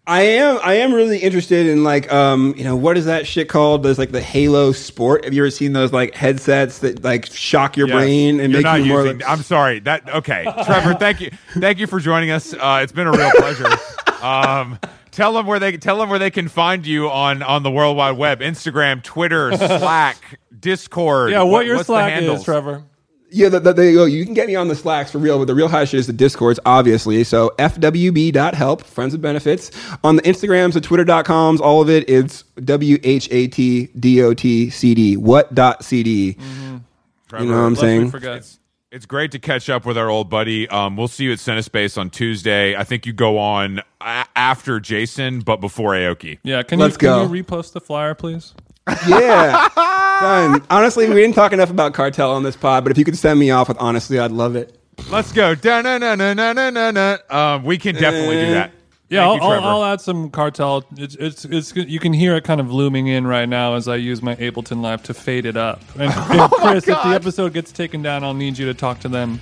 I am I am really interested in like um you know what is that shit called? There's like the Halo Sport. Have you ever seen those like headsets that like shock your Yes. brain and You're make you more? using. Like, I'm sorry. That okay, Trevor. Thank you. Thank you for joining us. Uh, it's been a real pleasure. *laughs* Um, tell them where they tell them where they can find you on on the World Wide Web: Instagram, Twitter, *laughs* Slack, Discord. Yeah, what, your what's Slack is, Trevor. yeah, the, the, there you go. You can get me on the Slacks for real, but the real high shit is the Discords, obviously. So fwb.help, friends with benefits. On the Instagrams, the twitter.coms, all of it, it's W H A T D O T C D. What dot CD? Trevor, mm-hmm. You know what I'm Lest we saying? Forget. It's great to catch up with our old buddy. Um, we'll see you at Cinespace on Tuesday. I think you go on a- after Jason, but before Aoki. Yeah, can Let's you can go. you repost the flyer, please? Yeah. *laughs* Done. Honestly, we didn't talk enough about cartel on this pod, but if you could send me off with honestly, I'd love it. Let's go. Um, we can definitely do that. Yeah, Thank I'll, you, I'll, I'll add some cartel. It's, it's it's you can hear it kind of looming in right now as I use my Ableton Live to fade it up. And, and *laughs* Chris, if the episode gets taken down, I'll need you to talk to them.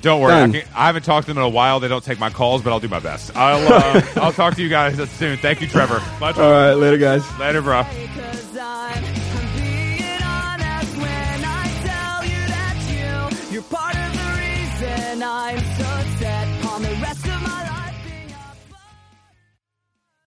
Don't worry. I, can't- I haven't talked to them in a while. They don't take my calls, but I'll do my best. I'll uh, *laughs* I'll talk to you guys soon. Thank you, Trevor. Bye, Trevor. right, later, guys. Later, bro. Cause I'm